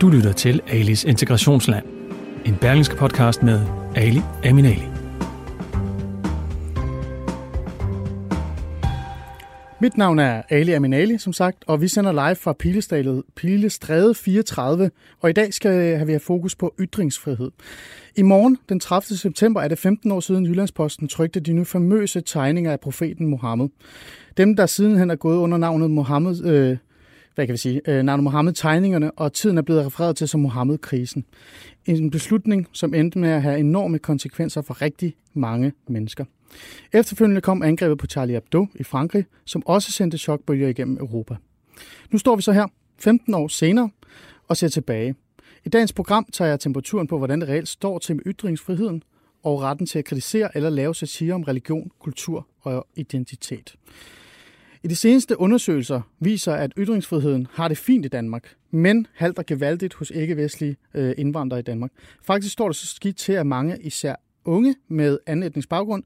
Du lytter til Alis Integrationsland, en berlingske podcast med Ali Aminali. Mit navn er Ali Aminali, som sagt, og vi sender live fra Pilestræde, Pilestræde 34, og i dag skal vi have fokus på ytringsfrihed. I morgen, den 30. september, er det 15 år siden Jyllandsposten trykte de nu famøse tegninger af profeten Mohammed. Dem, der sidenhen er gået under navnet Mohammed, øh, hvad kan vi sige, øh, navnet Mohammed-tegningerne, og tiden er blevet refereret til som Mohammed-krisen. En beslutning, som endte med at have enorme konsekvenser for rigtig mange mennesker. Efterfølgende kom angrebet på Charlie Hebdo i Frankrig, som også sendte chokbølger igennem Europa. Nu står vi så her, 15 år senere, og ser tilbage. I dagens program tager jeg temperaturen på, hvordan det reelt står til med ytringsfriheden og retten til at kritisere eller lave satire om religion, kultur og identitet. I de seneste undersøgelser viser, at ytringsfriheden har det fint i Danmark, men halter gevaldigt hos ikke-vestlige øh, indvandrere i Danmark. Faktisk står det så skidt til, at mange, især unge med anden etnisk baggrund,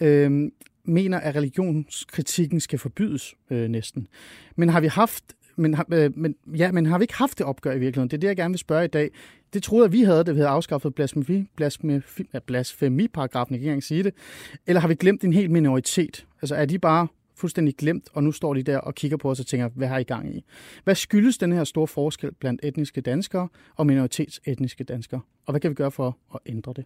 øh, mener, at religionskritikken skal forbydes øh, næsten. Men har vi haft men, øh, men, ja, men har vi ikke haft det opgør i virkeligheden? Det er det, jeg gerne vil spørge i dag. Det troede jeg, vi havde, det vi havde afskaffet blasfemi, blasfemi, blasfemiparagrafen, jeg kan ikke sige det. Eller har vi glemt en hel minoritet? Altså er de bare fuldstændig glemt, og nu står de der og kigger på os og tænker, hvad har I gang i? Hvad skyldes den her store forskel blandt etniske danskere og minoritetsetniske danskere? Og hvad kan vi gøre for at ændre det?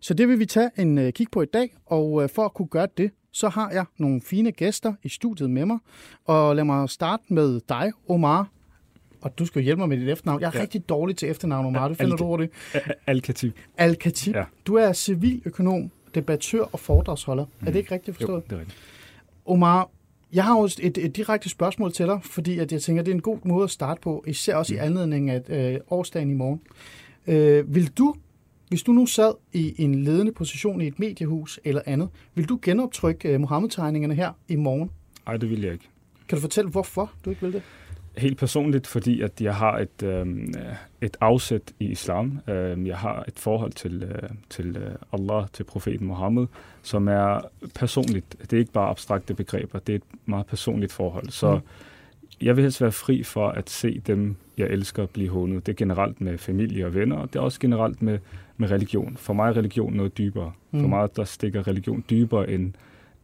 Så det vil vi tage en uh, kig på i dag, og uh, for at kunne gøre det, så har jeg nogle fine gæster i studiet med mig. Og lad mig starte med dig, Omar. Og du skal hjælpe mig med dit efternavn. Jeg er ja. rigtig dårlig til efternavn, Omar. Du finder Al- du over det? Al-Khatib. Al-Khatib. Ja. Du er civiløkonom, debattør og foredragsholder. Mm. Er det mm. ikke rigtigt forstået? Jo, det er rigtigt. Omar, jeg har jo et, et direkte spørgsmål til dig, fordi at jeg tænker, det er en god måde at starte på, især også i mm. anledning af øh, årsdagen i morgen. Øh, vil du, hvis du nu sad i en ledende position i et mediehus eller andet, vil du genoptrykke øh, Mohammed-tegningerne her i morgen? Nej, det vil jeg ikke. Kan du fortælle, hvorfor du ikke vil det? Helt personligt, fordi at jeg har et, øh, et afsæt i islam. Øh, jeg har et forhold til, øh, til øh, Allah, til profeten Mohammed, som er personligt. Det er ikke bare abstrakte begreber, det er et meget personligt forhold. Så mm. jeg vil helst være fri for at se dem, jeg elsker, blive hånet. Det er generelt med familie og venner, og det er også generelt med, med religion. For mig er religion noget dybere. Mm. For mig der stikker religion dybere end,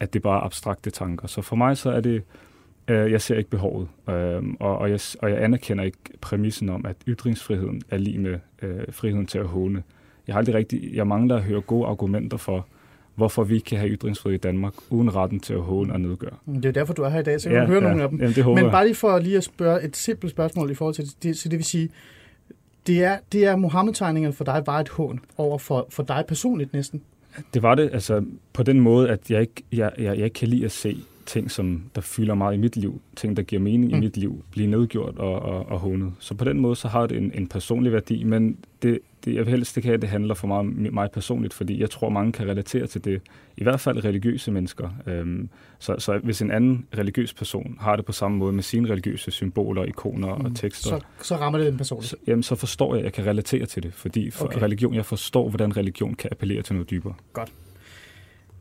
at det er bare abstrakte tanker. Så for mig så er det Øh, jeg ser ikke behovet, øh, og, og, jeg, og jeg anerkender ikke præmissen om, at ytringsfriheden er lige med øh, friheden til at håne. Jeg har aldrig rigtig, jeg mangler at høre gode argumenter for, hvorfor vi kan have ytringsfrihed i Danmark, uden retten til at håne og nedgøre. Det er derfor, du er her i dag, så jeg ja, kan høre ja, nogle af dem. Jamen, det Men bare lige for lige at spørge et simpelt spørgsmål i forhold til det, så det vil sige, det er, det er Mohammed-tegningerne for dig var et hån over for, for dig personligt næsten? Det var det, altså på den måde, at jeg ikke, jeg, jeg, jeg ikke kan lide at se ting, som der fylder meget i mit liv, ting, der giver mening mm. i mit liv, blive nedgjort og, og, og hånet. Så på den måde, så har det en, en personlig værdi, men det, det, jeg vil helst ikke have, at det handler for mig, mig personligt, fordi jeg tror, mange kan relatere til det. I hvert fald religiøse mennesker. Øhm, så, så hvis en anden religiøs person har det på samme måde med sine religiøse symboler, ikoner mm. og tekster, så, så rammer det den person. Så, jamen, så forstår jeg, at jeg kan relatere til det, fordi for okay. religion, jeg forstår, hvordan religion kan appellere til noget dybere. Godt.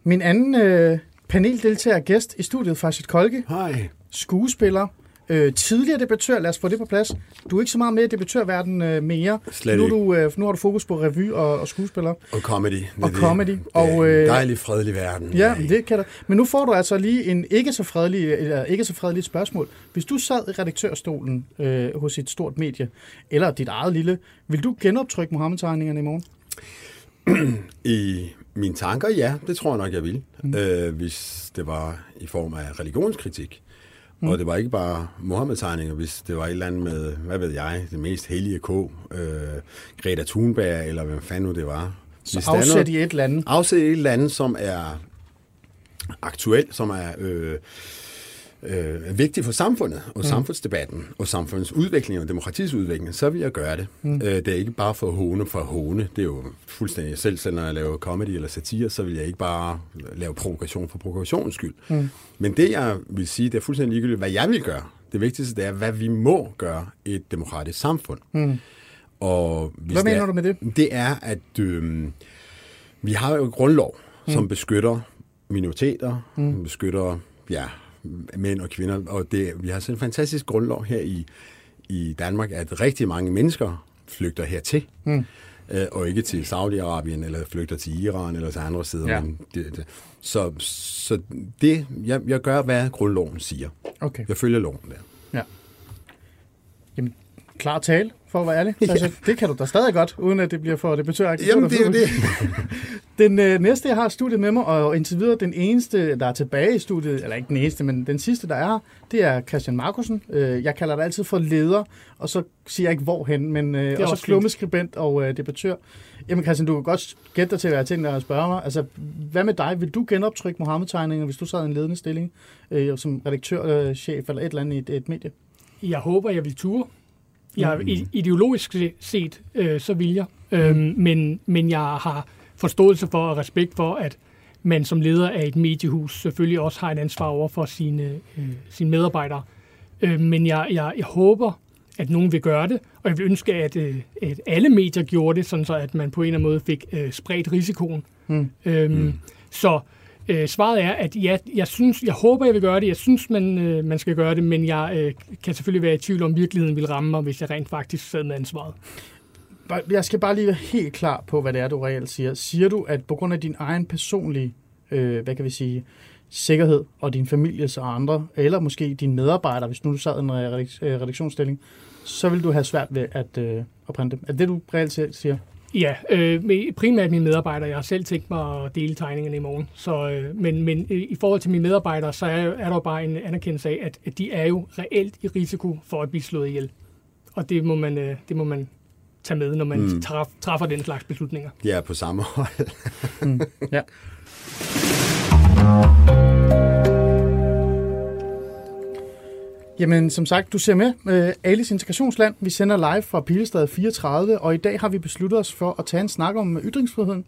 Min anden øh, paneldeltager gæst i studiet, Farshid Kolke. Hej. Skuespiller. Øh, tidligere debattør, lad os få det på plads. Du er ikke så meget med i debattørverdenen øh, mere. Slet nu, du, øh, nu har du fokus på revy og, og skuespiller. Og comedy. Og det, comedy. Det, og, øh, dejlig, fredelig verden. Ja, det kan du. Men nu får du altså lige en ikke så fredelig, eller ikke så fredeligt spørgsmål. Hvis du sad i redaktørstolen øh, hos et stort medie, eller dit eget lille, vil du genoptrykke Mohammed-tegningerne i morgen? I mine tanker, ja, det tror jeg nok, jeg vil. Mm. Øh, hvis det var i form af religionskritik. Mm. Og det var ikke bare Mohammed-tegninger, hvis det var et eller andet med, hvad ved jeg, det mest hellige K, øh, Greta Thunberg, eller hvem fanden nu det var, Så Hvis er afsæt i et eller andet. afsæt i et eller andet, som er aktuelt, som er øh, øh, vigtigt for samfundet, og mm. samfundsdebatten, og samfundets udvikling, og demokratiets udvikling, så vil jeg gøre det. Mm. Øh, det er ikke bare for håne for håne. Det er jo fuldstændig selv, selv når jeg laver comedy eller satire, så vil jeg ikke bare lave provokation for provokationens skyld. Mm. Men det, jeg vil sige, det er fuldstændig ligegyldigt, hvad jeg vil gøre. Det vigtigste, det er, hvad vi må gøre i et demokratisk samfund. Mm. Og hvis Hvad det mener er, du med det? Det er, at øh, vi har jo grundlov, mm. som beskytter minoriteter, mm. beskytter ja, mænd og kvinder, og det, vi har sådan en fantastisk grundlov her i, i Danmark, at rigtig mange mennesker flygter hertil, mm. øh, og ikke til Saudi-Arabien, eller flygter til Iran, eller til andre steder. Ja. Men det, det, så så det, jeg, jeg gør, hvad grundloven siger. Okay. Jeg følger loven der. Ja. Jamen, klar tale, for at være ærlig. Ja. Altså, det kan du da stadig godt, uden at det bliver for debattøragtigt. Jamen, det er jo det. Den øh, næste, jeg har studiet med mig, og indtil videre den eneste, der er tilbage i studiet, eller ikke den eneste, men den sidste, der er her, det er Christian Markusen. Øh, jeg kalder dig altid for leder, og så siger jeg ikke hvorhen, men øh, og også så klummeskribent og øh, debattør. Jamen Christian, du kan godt gætte dig til, hvad jeg tænker at spørge mig. Altså, hvad med dig? Vil du genoptrykke Mohammed-tegninger, hvis du sad i en ledende stilling øh, som redaktør, øh, chef eller et eller andet i et, et medie? Jeg håber, jeg vil ture. Jeg, mm. Ideologisk se- set, øh, så vil jeg. Øhm, men, men jeg har forståelse for og respekt for, at man som leder af et mediehus selvfølgelig også har et ansvar over for sine, øh, sine medarbejdere. Øh, men jeg, jeg, jeg håber, at nogen vil gøre det, og jeg vil ønske, at, øh, at alle medier gjorde det, sådan så at man på en eller anden måde fik øh, spredt risikoen. Mm. Øhm, mm. Så øh, svaret er, at ja, jeg, synes, jeg håber, jeg vil gøre det. Jeg synes, man, øh, man skal gøre det, men jeg øh, kan selvfølgelig være i tvivl om, virkeligheden vil ramme mig, hvis jeg rent faktisk sad med ansvaret. Jeg skal bare lige være helt klar på, hvad det er, du reelt siger. Siger du, at på grund af din egen personlige, øh, hvad kan vi sige, sikkerhed og din families og andre, eller måske dine medarbejdere, hvis nu du sad i en redaktionsstilling, så vil du have svært ved at, øh, at printe dem. Er det du reelt siger? Ja, øh, primært mine medarbejdere. Jeg har selv tænkt mig at dele tegningerne i morgen. Så, øh, men, men øh, i forhold til mine medarbejdere, så er, er der jo bare en anerkendelse af, at, at de er jo reelt i risiko for at blive slået ihjel. Og det må man, øh, det må man tage med, når man mm. træf, træffer den slags beslutninger. Er på samme hold. Ja. Jamen, som sagt, du ser med øh, Alice Integrationsland. Vi sender live fra Pilestad 34, og i dag har vi besluttet os for at tage en snak om øh, ytringsfriheden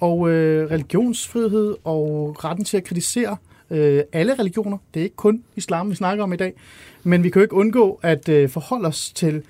og øh, religionsfrihed og retten til at kritisere øh, alle religioner. Det er ikke kun islam, vi snakker om i dag, men vi kan jo ikke undgå at øh, forholde os til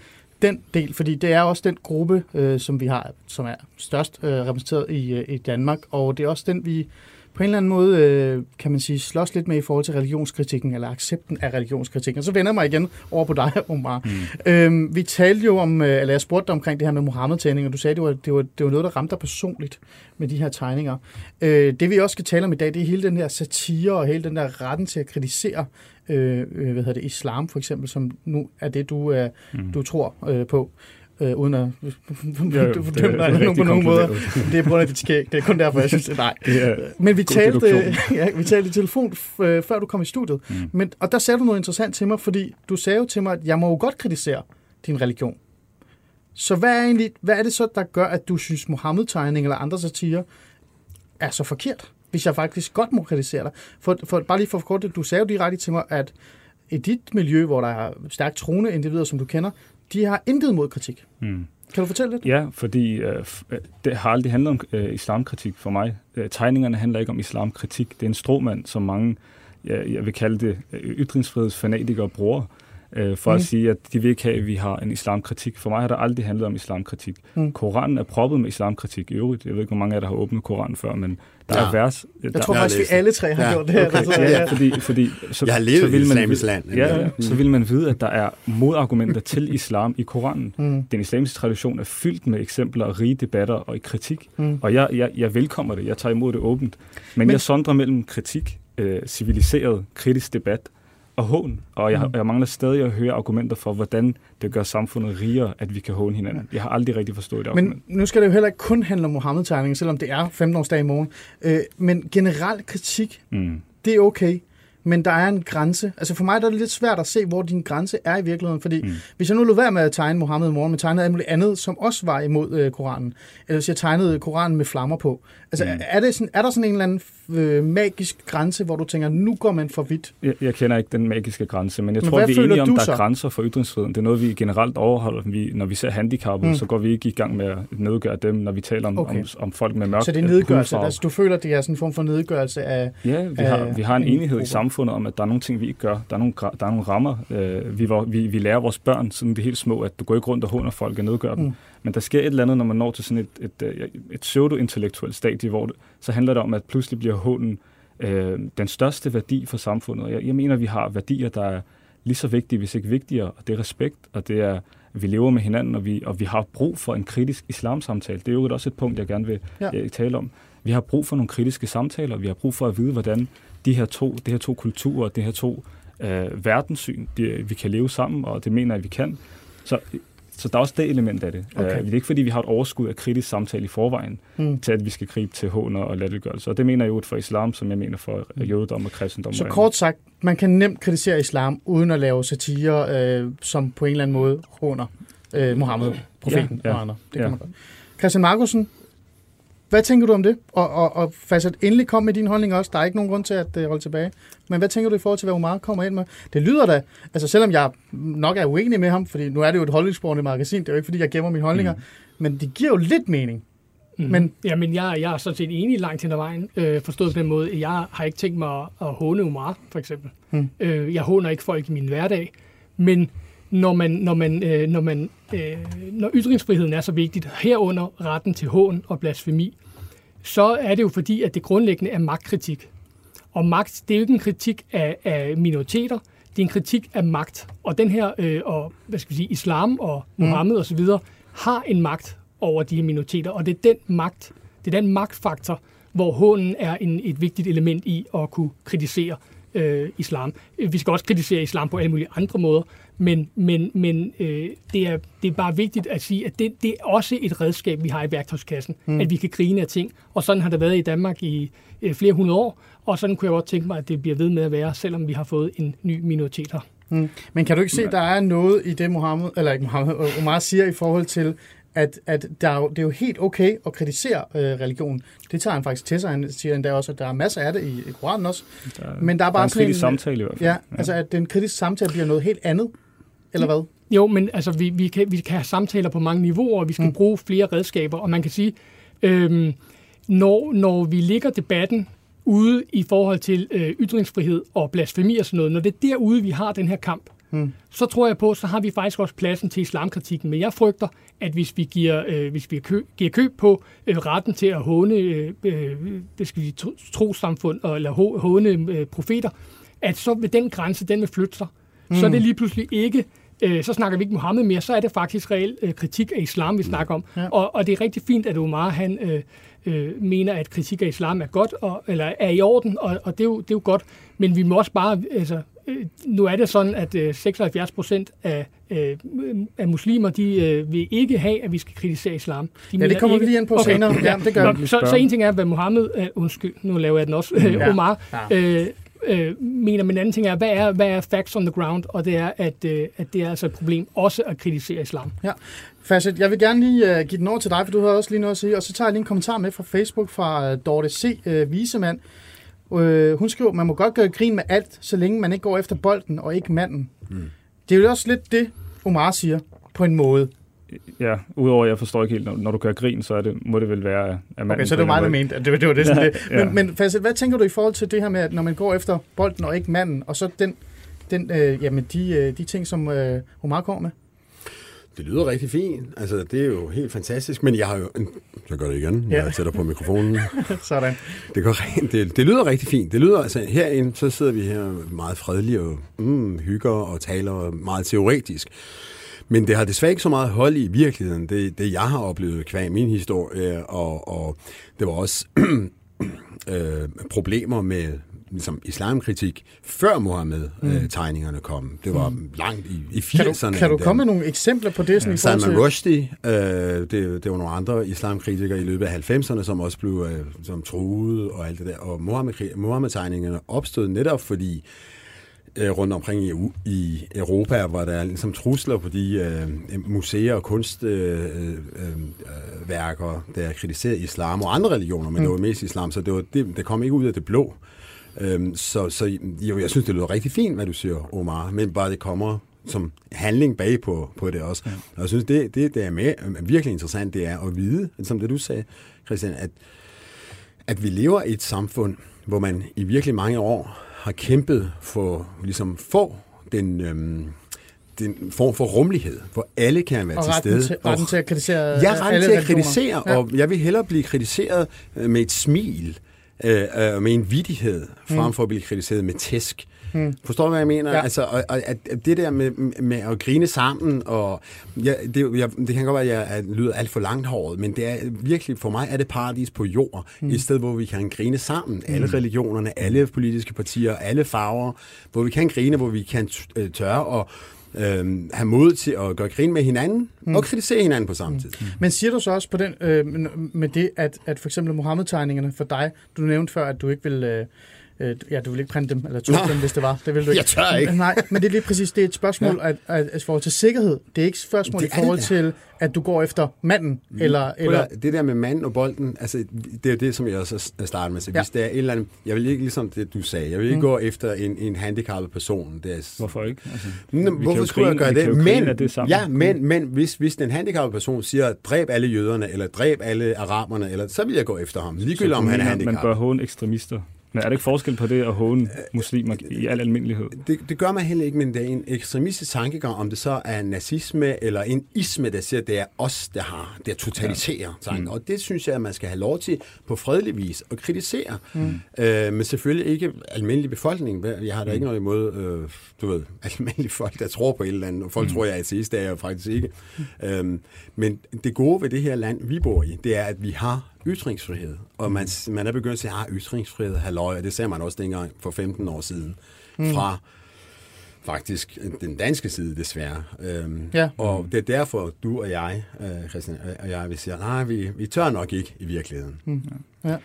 den del, fordi det er også den gruppe, øh, som vi har, som er størst øh, repræsenteret i, øh, i Danmark, og det er også den, vi på en eller anden måde, øh, kan man sige, slås lidt med i forhold til religionskritikken, eller accepten af religionskritikken. Og så vender jeg mig igen over på dig, Omar. Mm. Øhm, vi talte jo om, øh, eller jeg spurgte dig omkring det her med Mohammed-tegninger, og du sagde, det var, det, var, det var noget, der ramte dig personligt med de her tegninger. Øh, det vi også skal tale om i dag, det er hele den her satire, og hele den der retten til at kritisere øh, øh, hvad hedder det, islam for eksempel, som nu er det, du, øh, mm. du tror øh, på. Øh, uden at fordømme dig på nogen måder. Det er på grund af dit skæg. Det er kun derfor, jeg synes, det nej. Det er Men vi talte, ja, vi talte i telefon, øh, før du kom i studiet. Mm. Men, og der sagde du noget interessant til mig, fordi du sagde jo til mig, at jeg må jo godt kritisere din religion. Så hvad er, egentlig, hvad er det så, der gør, at du synes, Mohammed-tegning eller andre satire er så forkert, hvis jeg faktisk godt må kritisere dig? For, for bare lige for kort, du sagde jo direkte til mig, at i dit miljø, hvor der er stærkt troende individer, som du kender, de har intet mod kritik. Mm. Kan du fortælle lidt? Ja, fordi øh, øh, det har aldrig handlet om øh, islamkritik for mig. Øh, tegningerne handler ikke om islamkritik. Det er en stråmand, som mange, ja, jeg vil kalde det, øh, ytringsfrihedsfanatikere bruger, øh, for mm. Mm. at sige, at de vil ikke have, at vi har en islamkritik. For mig har det aldrig handlet om islamkritik. Mm. Mm. Koranen er proppet med islamkritik i øvrigt. Jeg ved ikke, hvor mange af jer, der har åbnet Koranen før, men der Ja. er vers... Jeg der, tror jeg har faktisk, vi alle tre har Ja, gjort det her. Okay, Altså, ja, ja, fordi, fordi så, Jeg har levet så i vil man islamisk vide- land. Ja, ja, så vil man vide, at der er modargumenter til islam i Koranen. Mm. Den islamiske tradition er fyldt med eksempler og rige debatter og kritik. Mm. Og jeg, jeg, jeg velkommer det. Jeg tager imod det åbent. Men, Men- Men jeg sondrer mellem kritik, øh, civiliseret, kritisk debat og hån. Og jeg, Mm. jeg mangler stadig at høre argumenter for, hvordan det gør samfundet rigere, at vi kan håne hinanden. Jeg har aldrig rigtig forstået det argument. Men nu skal det jo heller ikke kun handle om Mohammed-tegningen, selvom det er 15-årsdag i morgen. Øh, men generel kritik, Mm. det er okay. Men der er en grænse. Altså for mig der er det lidt svært at se, hvor din grænse er i virkeligheden, fordi mm. hvis jeg nu lå være med at tegne Mohammed i morgen, men tegnede alt muligt andet, som også var imod øh, Koranen, eller hvis jeg tegnede Koranen med flammer på, altså mm. er, det sådan, er der sådan en eller anden øh, magisk grænse, hvor du tænker, nu går man for vidt? Jeg, jeg kender ikke den magiske grænse, men jeg men tror, vi er enige om, der så? er grænser for ytringsfriheden. Det er noget, vi generelt overholder. Vi, når vi ser handicappede, mm. så går vi ikke i gang med at nedgøre dem, når vi taler om, okay. om, om folk med mørk Så det er nedgørelse? Altså, du føler, det er sådan en form for nedgørelse af Ja, vi har, vi har en enighed i samfundet om, at der er nogle ting, vi ikke gør. Der er nogle, der er nogle rammer. Øh, vi, vi, vi lærer vores børn, sådan det helt små, at du går ikke rundt og håner folk og nedgør dem. Mm. Men der sker et eller andet, når man når til sådan et, et, et, et pseudo-intellektuelt stadie, hvor det, så handler det om, at pludselig bliver hånden øh, den største værdi for samfundet. Jeg, jeg mener, at vi har værdier, der er lige så vigtige, hvis ikke vigtigere, og det er respekt, og det er, at vi lever med hinanden, og vi, og vi har brug for en kritisk islamsamtale. Det er jo også et punkt, jeg gerne vil ja. øh, tale om. Vi har brug for nogle kritiske samtaler, vi har brug for at vide, hvordan de her to, de her to kulturer, de her to øh, verdenssyn, de, vi kan leve sammen, og det mener jeg, vi kan. Så så der er også det element af det. Okay. Uh, det er ikke, fordi vi har et overskud af kritisk samtale i forvejen, mm. til at vi skal gribe til håner og latterliggørelse. Og det mener jeg jo for islam, som jeg mener for mm. jødedom og kristendom. Så kort sagt, man kan nemt kritisere islam, uden at lave satire, øh, som på en eller anden måde håner øh, Mohammed, profeten ja, ja, og andre. Det ja. kan man godt. Christian Markusen, hvad tænker du om det? Og, og, og Fasat, endelig kom med din holdning også. Der er ikke nogen grund til at uh, holde tilbage. Men hvad tænker du i forhold til, hvad Omar kommer ind med? Det lyder da, altså selvom jeg nok er uenig med ham, fordi nu er det jo et holdningsborgende magasin, det er jo ikke, fordi jeg gemmer mine holdninger, mm. men det giver jo lidt mening. Mm. Men, Jamen, jeg, jeg er sådan set enig langt hen ad vejen, øh, forstået på den måde. Jeg har ikke tænkt mig at, at håne Omar, for eksempel. Mm. Øh, jeg håner ikke folk i min hverdag, men når man, når man, øh, når man øh, når ytringsfriheden er så vigtigt, herunder retten til hån og blasfemi, så er det jo fordi, at det grundlæggende er magtkritik. Og magt, det er jo ikke en kritik af, af minoriteter, det er en kritik af magt. Og den her, øh, og, hvad skal vi sige, islam og Mohammed mm. osv., har en magt over de her minoriteter, og det er den magt, det er den magtfaktor, hvor hånden er en, et vigtigt element i at kunne kritisere øh, islam. Vi skal også kritisere islam på alle mulige andre måder, men, men, men øh, det, er, det er bare vigtigt at sige, at det, det er også et redskab, vi har i værktøjskassen, mm. at vi kan grine af ting. Og sådan har det været i Danmark i øh, flere hundrede år, og sådan kunne jeg godt tænke mig, at det bliver ved med at være, selvom vi har fået en ny minoritet her. Mm. Men kan du ikke se, at der er noget i det, Mohammed, eller ikke Mohammed, Omar siger i forhold til, at, at der er jo, det er jo helt okay at kritisere øh, religion. Det tager han faktisk til sig. Han siger endda også, at der er masser af det i, i Koranen også. Der, Men der er bare der er en kritisk en, samtale i hvert fald. Ja, ja, altså at den kritiske samtale bliver noget helt andet. Eller hvad? Jo, men altså, vi, vi, kan, vi kan have samtaler på mange niveauer, og vi skal mm. bruge flere redskaber, og man kan sige, øhm, når, når vi ligger debatten ude i forhold til øh, ytringsfrihed og blasfemi og sådan noget, når det er derude, vi har den her kamp, mm. så tror jeg på, så har vi faktisk også pladsen til islamkritikken. Men jeg frygter, at hvis vi giver, øh, hvis vi kø, giver køb på øh, retten til at håne øh, øh, det skal vi trosamfund eller håne øh, profeter, at så vil den grænse, den vil flytte sig. Mm. Så er det lige pludselig ikke øh, så snakker vi ikke Mohammed mere, så er det faktisk reel øh, kritik af islam, vi snakker om. Ja. Og, og det er rigtig fint, at Omar han øh, øh, mener, at kritik af islam er godt, og, eller er i orden, og, og det, er jo, det er jo godt. Men vi må også bare, altså, øh, nu er det sådan, at øh, 76 procent af, øh, af muslimer, de øh, vil ikke have, at vi skal kritisere islam. De ja, det kommer ikke... vi lige ind på okay. senere. Ja, det gør Nå, så, så en ting er, hvad Mohammed, øh, undskyld, nu laver jeg den også, ja. Omar, ja. Øh, øh, mener, men en anden ting er, hvad er, hvad er facts on the ground? Og det er, at, øh, at det er altså et problem også at kritisere islam. Ja. Facet, jeg vil gerne lige uh, give den over til dig, for du har også lige noget at sige. Og så tager jeg lige en kommentar med fra Facebook fra uh, Dorte C. Uh, Visemand. Uh, hun skriver, man må godt gøre grin med alt, så længe man ikke går efter bolden og ikke manden. Mm. Det er jo også lidt det, Omar siger, på en måde ja, udover at jeg forstår ikke helt, når, når du gør grin, så er det, må det vel være, at. Okay, så det var mig, der mente, at det, det var det. Sådan ja, det. Men, ja. men Facet, hvad tænker du i forhold til det her med, at når man går efter bolden og ikke manden, og så den, den, øh, jamen de, øh, de ting, som øh, Omar kommer med? Det lyder rigtig fint. Altså, det er jo helt fantastisk. Men jeg har jo... Så gør det igen. Ja. Jeg sætter på mikrofonen. Sådan. Det, går, det, det lyder rigtig fint. Det lyder, altså herinde, så sidder vi her meget fredelige og mm, hygger og taler meget teoretisk. Men det har desværre ikke så meget hold i virkeligheden, det, det jeg har oplevet kvæg min historie, og, og det var også øh, problemer med ligesom islamkritik, før Mohammed-tegningerne kom. Det var mm. langt i, i 80'erne. Kan du, kan du komme med nogle eksempler på det? Sådan ja. Salman Rushdie, øh, det, det var nogle andre islamkritikere i løbet af 90'erne, som også blev øh, som truet og alt det der. Og Mohammed-tegningerne opstod netop fordi øh, rundt omkring i, i Europa, hvor der er ligesom trusler på de øh, museer og kunstværker, øh, øh, der kritiserede islam og andre religioner, men mm. det var mest islam, så det, var, det, det kom ikke ud af det blå. Øhm, så så jo, jeg synes, det lyder rigtig fint, hvad du siger, Omar, men bare det kommer som handling bag på, på det også. Ja. Og jeg synes, det, det, det er med, virkelig interessant, det er at vide, som det du sagde, Christian, at, at vi lever i et samfund, hvor man i virkelig mange år har kæmpet for ligesom få den, øhm, den form for rummelighed, hvor alle kan være og til stede. Til, retten til at kritisere Ja, retten til at kritisere, ja. og jeg vil hellere blive kritiseret øh, med et smil, øh, øh, med en vidighed, frem mm. for at blive kritiseret med tæsk. Hmm. Forstår du, hvad jeg mener? Ja. Altså, og, og, at det der med, med at grine sammen, og ja, det, jeg, det kan godt være, at jeg lyder alt for langhåret, men det er virkelig, for mig er det paradis på jord, hmm. et sted, hvor vi kan grine sammen. Hmm. Alle religionerne, alle politiske partier, alle farver, hvor vi kan grine, hvor vi kan øh, tørre og øh, have mod til at gøre grin med hinanden mm. og kritisere hinanden på samme tid. Mm. Men siger du så også på den, øh, med det, at, at for eksempel Mohammed-tegningerne for dig, du nævnte før, at du ikke vil... Øh, Øh, ja, du vil ikke printe dem, eller trykke dem, hvis det var. Det vil du ikke. Jeg tør ikke. Nej, men det er lige præcis, det er et spørgsmål ja. at, at, at, i forhold til sikkerhed. Det er ikke et spørgsmål det i forhold til, at du går efter manden. Mm. Eller, eller... Det der med manden og bolden, altså, det er det, som jeg også starter med. Så ja. hvis det er et eller andet, jeg vil ikke ligesom det, du sagde, jeg vil ikke mm. gå efter en, en handicappet person. Det er, hvorfor ikke? Altså, Nå, hvorfor skulle jeg gøre det? Men, det ja, men, men hvis, hvis den handicappede person siger, dræb alle jøderne, eller dræb alle araberne, eller, så vil jeg gå efter ham. Ligegyldigt om han er handicappet. Man bør håne ekstremister. Men er det ikke forskel på det at håne muslimer i al almindelighed? Det, det gør man heller ikke, men det er en ekstremistisk tankegang, om det så er nazisme eller en isme, der siger, at det er os, der har det totalitære ja. Mm. Og det synes jeg, at man skal have lov til på fredelig vis at kritisere. Mm. Øh, men selvfølgelig ikke almindelig befolkning. Jeg har da ikke mm. noget imod, øh, du ved, almindelige folk, der tror på et eller andet. Og folk mm. tror, jeg er ateist, det er jeg faktisk ikke. Mm. Øhm, men det gode ved det her land, vi bor i, det er, at vi har ytringsfrihed. Og man, man er begyndt at sige, at ah, ytringsfrihed, halløj, og det ser man også dengang for 15 år siden. Mm. Fra faktisk den danske side desværre. Øhm, ja. Og det er derfor, du og jeg, øh, Christian og jeg, vil sige, nej, vi, vi tør nok ikke i virkeligheden. Mm. Ja.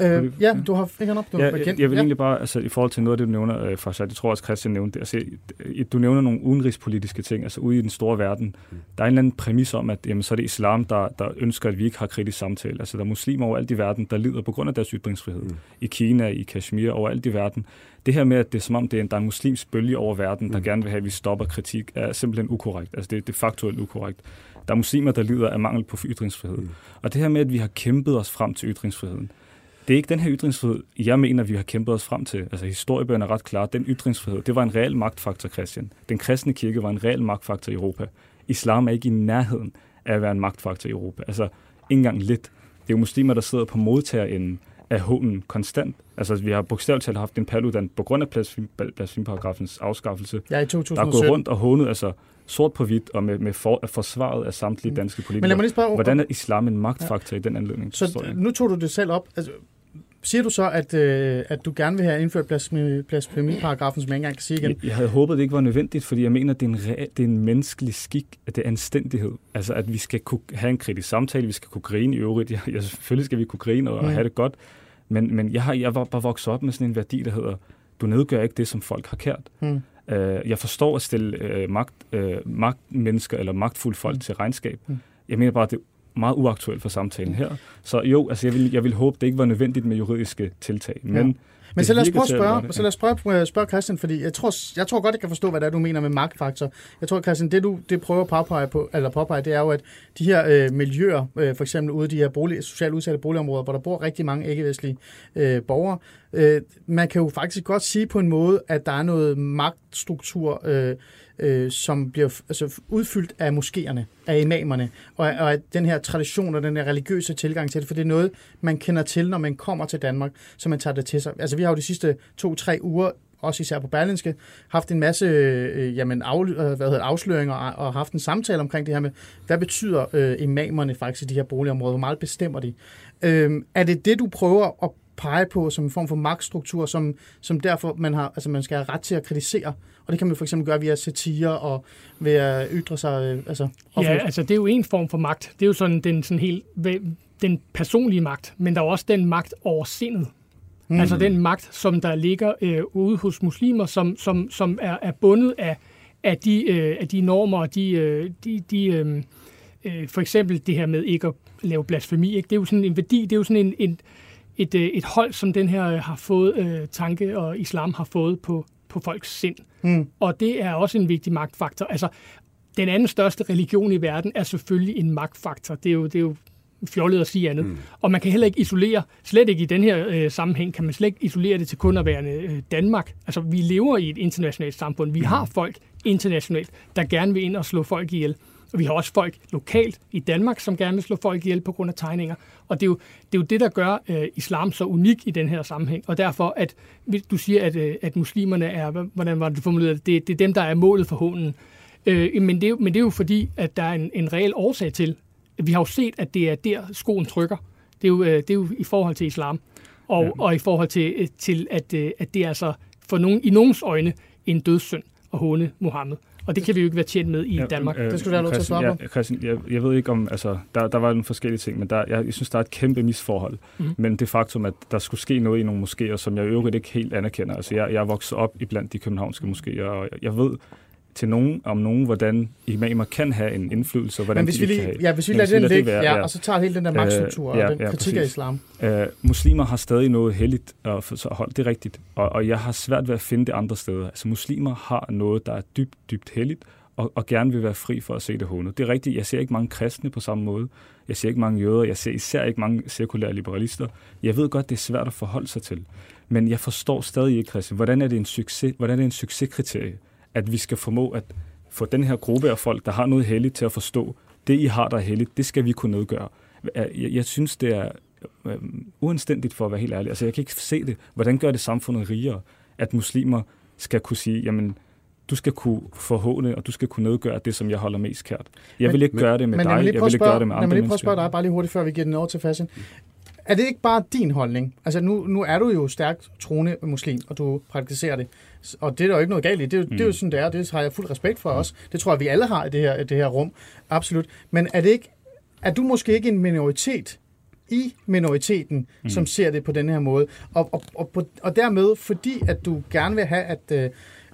Øh, ja, du har fingeren op. Du ja, jeg, jeg vil ja. egentlig bare, altså i forhold til noget af det, du nævner, øh, for jeg tror også, Christian nævnte det, altså, du nævner nogle udenrigspolitiske ting, altså ude i den store verden. Mm. Der er en eller anden præmis om, at jamen, så er det islam, der, der ønsker, at vi ikke har kritisk samtale. Altså der er muslimer overalt i verden, der lider på grund af deres ytringsfrihed. Mm. I Kina, i Kashmir, overalt i verden. Det her med, at det er som om, det er en, der er en muslimsk bølge over verden, der mm. gerne vil have, at vi stopper kritik, er simpelthen ukorrekt. Altså det, det er faktuelt ukorrekt. Der er muslimer, der lider af mangel på ytringsfrihed. Mm. Og det her med, at vi har kæmpet os frem til ytringsfriheden, det er ikke den her ytringsfrihed, jeg mener, vi har kæmpet os frem til. Altså historiebøgerne er ret klar. Den ytringsfrihed, det var en reel magtfaktor, Christian. Den kristne kirke var en reel magtfaktor i Europa. Islam er ikke i nærheden af at være en magtfaktor i Europa. Altså, ikke engang lidt. Det er jo muslimer, der sidder på modtagerenden af hånden konstant. Altså, vi har bogstaveligt talt haft en paludan på grund af blasfemiparagrafens afskaffelse. Ja, i 2017. Der går rundt og hånet, altså sort på hvidt og med, med for, forsvaret af samtlige mm. danske politikere. Men lad mig lige spørge, Hvordan er islam en magtfaktor ja. i den anledning? Så nu tog du det selv op. Altså, Siger du så, at, øh, at du gerne vil have indført blasfemiparagrafen, som jeg ikke engang kan sige igen? Jeg, jeg havde håbet, det ikke var nødvendigt, fordi jeg mener, det er en, re- det er en menneskelig skik, at det er anstændighed. Altså, at vi skal kunne have en kritisk samtale, vi skal kunne grine i øvrigt. Ja, ja, selvfølgelig skal vi kunne grine og, mm. have det godt, men, men jeg, har, jeg var bare vokset op med sådan en værdi, der hedder, du nedgør ikke det, som folk har kært. Mm. Uh, jeg forstår at stille uh, magt, uh, magtmennesker eller magtfulde folk mm. til regnskab. Mm. Jeg mener bare, at det meget uaktuelt for samtalen her. Så jo, altså jeg vil, jeg vil håbe, det ikke var nødvendigt med juridiske tiltag. Men, ja. Men så lad os prøve at spørge, så lad os prøve at spørge Christian, fordi jeg tror, jeg tror godt, jeg kan forstå, hvad det er, du mener med magtfaktor. Jeg tror, Christian, det du det prøver at påpege, på, eller påpege, det er jo, at de her øh, miljøer, øh, for eksempel ude i de her bolig, socialt udsatte boligområder, hvor der bor rigtig mange ikke-vestlige øh, borgere, øh, man kan jo faktisk godt sige på en måde, at der er noget magtstruktur, øh, øh, som bliver altså, udfyldt af moskéerne, af imamerne, og, og af den her tradition og den her religiøse tilgang til det, for det er noget, man kender til, når man kommer til Danmark, så man tager det til sig. Altså vi har jo de sidste to-tre uger også især på Berlinske, haft en masse øh, jamen, af, øh, hvad hedder, afsløringer og, og haft en samtale omkring det her med, hvad betyder øh, imamerne faktisk i de her boligområder? Hvor meget bestemmer de? Øh, er det det, du prøver at pege på som en form for magtstruktur, som, som derfor man, har, altså man skal have ret til at kritisere. Og det kan man for eksempel gøre via satire og ved at ytre sig øh, altså, Ja, altså det er jo en form for magt. Det er jo sådan den sådan helt den personlige magt, men der er også den magt over sindet. Mm. Altså den magt, som der ligger øh, ude hos muslimer, som, som, som er, er bundet af, af, de, øh, af de normer og de, øh, de, de øh, øh, for eksempel det her med ikke at lave blasfemi. Ikke? Det er jo sådan en værdi, det er jo sådan en, en, et, øh, et hold, som den her øh, har fået, øh, tanke og islam har fået på, på folks sind. Mm. Og det er også en vigtig magtfaktor. Altså, den anden største religion i verden er selvfølgelig en magtfaktor. Det er jo, det er jo fjollet at sige andet. Mm. Og man kan heller ikke isolere, slet ikke i den her øh, sammenhæng, kan man slet ikke isolere det til kun at være øh, Danmark. Altså, vi lever i et internationalt samfund. Vi mm. har folk internationalt, der gerne vil ind og slå folk ihjel. Og vi har også folk lokalt i Danmark, som gerne vil slå folk ihjel på grund af tegninger. Og det er jo det, er jo det der gør øh, islam så unik i den her sammenhæng. Og derfor, at hvis du siger, at, øh, at muslimerne er, hvordan var det formuleret, det, det er dem, der er målet for hånden. Øh, men, det er, jo- men det er jo fordi, at der er en, en reel årsag til, vi har jo set, at det er der, skoen trykker. Det er jo, øh, det er jo i forhold til islam. Og, ja. og i forhold til, øh, til at, øh, at det er altså for nogen, i nogens øjne en dødssynd at håne Mohammed. Og det kan vi jo ikke være tjent med i ja, Danmark. Det skal du have lov til at svare Christian, ja, Christian, jeg, jeg ved ikke om, altså, der, der var nogle forskellige ting, men der, jeg, jeg synes, der er et kæmpe misforhold Mhm. mm. mellem det faktum, at der skulle ske noget i nogle moskéer, som jeg i øvrigt ikke helt anerkender. Altså, jeg, jeg er vokset op i blandt de københavnske moskéer, og jeg, jeg ved til nogen, om nogen, hvordan imamer kan have en indflydelse, og hvordan Men hvis de vi lige, kan have. ja, hvis vi lader den ligge, ja, og så tager hele den der magtstruktur Øh, ja, og den ja, kritik af præcis. islam. Øh, muslimer har stadig noget heldigt så holde. Det er rigtigt. Og, og jeg har svært ved at finde det andre steder. Altså muslimer har noget, der er dybt, dybt heldigt, og, og gerne vil være fri for at se det hånet. Det er rigtigt. Jeg ser ikke mange kristne på samme måde. Jeg ser ikke mange jøder. Jeg ser især ikke mange sekulære liberalister. Jeg ved godt, det er svært at forholde sig til. Men jeg forstår stadig ikke, Christian, hvordan er det en succes, hvordan er det en succeskriterie, at vi skal formå at få den her gruppe af folk, der har noget heldigt til at forstå, det I har, der er heldigt, det skal vi kunne nedgøre. Jeg, jeg synes, det er øh, uanstændigt for at være helt ærlig. Altså, jeg kan ikke se det. Hvordan gør det samfundet rigere, at muslimer skal kunne sige, jamen, du skal kunne forhåne, og du skal kunne nedgøre det, som jeg holder mest kært. Jeg Men- vil ikke men- gøre det med Men dig, jeg vil ikke gøre det med andre mig lige prøve at spørge mennesker. dig, bare lige hurtigt, før vi giver den over til Fashion. Er det ikke bare din holdning? Altså nu, nu er du jo stærkt troende muslim, og du praktiserer det. Og det er der jo ikke noget galt i. Det, er jo- det er jo Mm. sådan, det er. Det har jeg fuld respekt for også. Det tror jeg, vi alle har i det her, i det her rum. Absolut. Men er det ikke, er du måske ikke en minoritet i minoriteten, mm. som ser det på den her måde? Og, og, og, og dermed, fordi at du gerne vil have, at øh,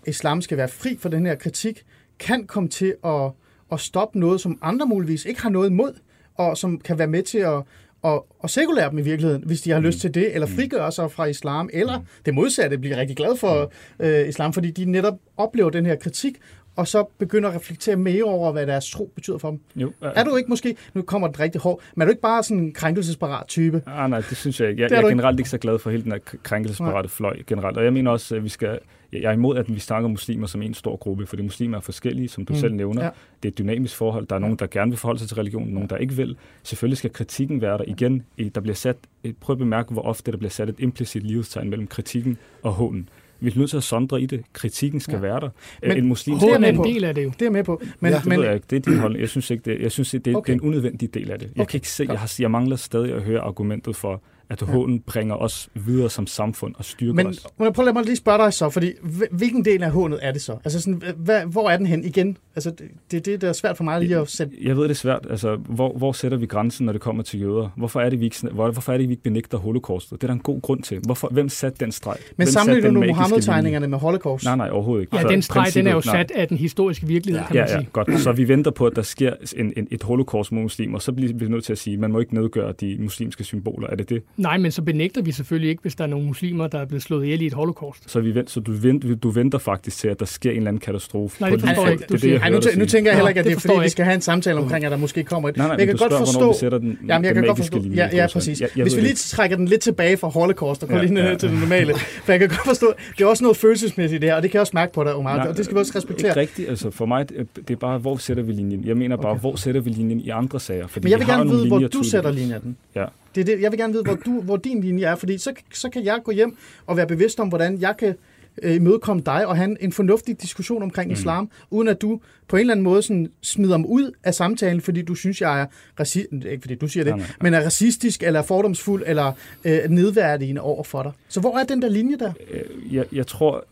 islam skal være fri for den her kritik, kan komme til at, at stoppe noget, som andre muligvis ikke har noget imod, og som kan være med til at, at, at sekulære dem i virkeligheden, hvis de har lyst til det, eller frigøre sig fra islam, eller det modsatte, bliver rigtig glad for øh, islam, fordi de netop oplever den her kritik, og så begynder at reflektere mere over, hvad deres tro betyder for dem. Jo, øh, Er du ikke måske, nu kommer det rigtig hårdt, men er du ikke bare sådan en krænkelsesparat type? Ah, nej, det synes jeg ikke. Jeg, er jeg er ikke. generelt ikke så glad for hele den her krænkelsesparate fløj generelt. Og jeg mener også, at vi skal... Jeg er imod, at vi snakker muslimer som en stor gruppe, fordi muslimer er forskellige, som du Mm, selv nævner. ja. Det er et dynamisk forhold. Der er nogen, der gerne vil forholde sig til religionen, nogen, der ikke vil. Selvfølgelig skal kritikken være der. Igen, der bliver sat... Prøv at bemærke, hvor ofte der bliver sat et implicit livstegn mellem kritikken og hånen. Vi er nødt til at sondre i det. Kritikken skal Ja. være der. Men en muslim det er en del af det jo. Det er med på. Men, Ja, det men, ved jeg ikke. Det er din holdning. Jeg synes ikke, det, jeg synes, det, Okay. det er en unødvendig del af det. Jeg Okay, kan ikke se, jeg, har, jeg mangler stadig at høre argumentet for, at Ja. hånden bringer os videre som samfund og styrker Men os. må jeg prøve at mig lige spørge dig så, fordi hvil- hvilken del af hånet er det så? Altså sådan, hvad, hvor er den hen igen? Altså det, det, det der er svært for mig lige at sætte... Jeg ved, det er svært. Altså, hvor, hvor sætter vi grænsen, når det kommer til jøder? Hvorfor er det, vi ikke, hvor, hvorfor er det, vi ikke benægter holocaustet? Det er der en god grund til. Hvorfor, hvem satte den streg? Men sammenligner du magiske Mohammed-tegningerne med Holocaust? Nej, nej, overhovedet ikke. Ja, Så den streg, den er jo nej. sat af den historiske virkelighed, kan Ja, man ja, sige. godt. Så vi venter på, at der sker en, en, et holocaust mod muslimer. Så bliver vi nødt til at sige, at man må ikke nedgøre de muslimske symboler. Er det det? Nej, men så benægter vi selvfølgelig ikke, hvis der er nogle muslimer, der er blevet slået ihjel i et holocaust. Så, vi vent, så du, venter, du venter faktisk til, at der sker en eller anden katastrofe. Nej, på det forstår jeg ikke, Det er det, jeg Ej, nu, nu tænker jeg heller ikke, at det det er fordi, vi skal have en samtale omkring, at der måske kommer et... Nej, nej, Men jeg kan du godt forstå... vi sætter den, Jamen, jeg den kan godt magiske forstå... linje. Ja, ja, præcis. Jeg, jeg Hvis vi lige trækker den lidt tilbage fra Holocaust og går Ja, lige ned ja. til det normale. For jeg kan godt forstå, det er også noget følelsesmæssigt i det her, og det kan jeg også mærke på dig, Omar, Nej, og det skal vi også respektere. Ikke rigtigt. Altså for mig, det det er bare, hvor sætter vi linjen? Jeg mener bare, Okay. hvor sætter vi linjen i andre sager? Fordi Men jeg vi vil gerne vide, hvor du sætter linjen. Ja. Det er det, jeg vil gerne vide, hvor, du, hvor din linje er, fordi så, så kan jeg gå hjem og være bevidst om, hvordan jeg kan øh, imødekomme dig og have en fornuftig diskussion omkring mm. islam, uden at du på en eller anden måde sådan smider mig ud af samtalen, fordi du synes, jeg er raci- ikke fordi du siger det, Nej, nej. men er racistisk, eller fordomsfuld, eller øh, nedværdigende over for dig. Så hvor er den der linje der? Øh, jeg, jeg tror,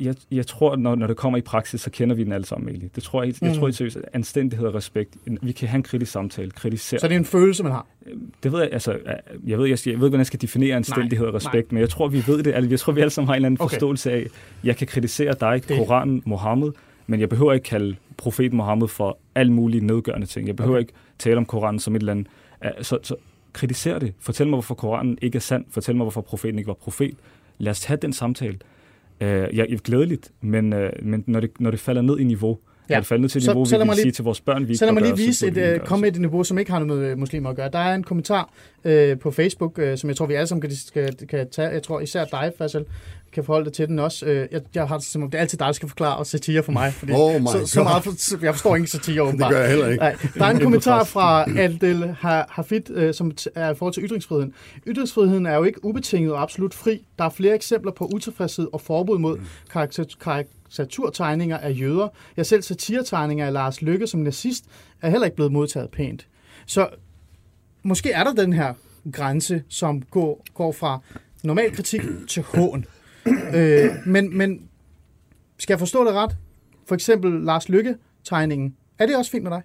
jeg, jeg tror når, når det kommer i praksis, så kender vi den alle sammen egentlig. Det tror jeg, jeg Mm. tror, at anstændighed og respekt, vi kan have en kritisk samtale, kritisere. Så det er en følelse, man har. Det ved jeg, altså, øh, jeg ved, jeg, skal, jeg ved ikke, hvordan jeg skal definere anstændighed og nej. respekt, men jeg tror, vi ved det, altså, jeg tror, vi alle sammen har en eller anden Okay. forståelse af, jeg kan kritisere dig, Det-. Koranen, Mohammed, men jeg behøver ikke kalde profeten Mohammed for alle mulige nedgørende ting. Jeg behøver Okay. ikke tale om Koranen som et eller andet. Uh, så, så kritiser det. Fortæl mig, hvorfor Koranen ikke er sand. Fortæl mig, hvorfor profeten ikke var profet. Lad os have den samtale. Jeg er glædeligt, men, uh, men når, det, når det falder ned i niveau, Ja. ja. når det falder ned til et niveau, så vi vil sige til vores børn, vi ikke Så lad mig bør lige vise et, øh, komme med et niveau, som ikke har noget med muslimer at gøre. Der er en kommentar øh, på Facebook, øh, som jeg tror, vi alle sammen kan, kan, kan tage. Jeg tror især dig, Faisal, kan forholde dig til den også. Øh, jeg, jeg har det som om, det er altid dig, der skal forklare og satire for mig. Fordi Oh my så, så God. meget, for, jeg forstår ikke satire, Det åbenbart. gør jeg heller ikke. Nej, der er en kommentar fra Aldel Ha- Hafid, øh, som er i forhold til ytringsfriheden. Ytringsfriheden er jo ikke ubetinget og absolut fri. Der er flere eksempler på utilfredshed og forbud mod karakter- karikaturtegninger af jøder. Ja, selv satiretegninger af Lars Lykke som nazist er heller ikke blevet modtaget pænt. Så måske er der den her grænse, som går, går fra normal kritik til hån. Øh, men, men skal jeg forstå det ret? For eksempel Lars Lykke-tegningen. Er det også fint med dig?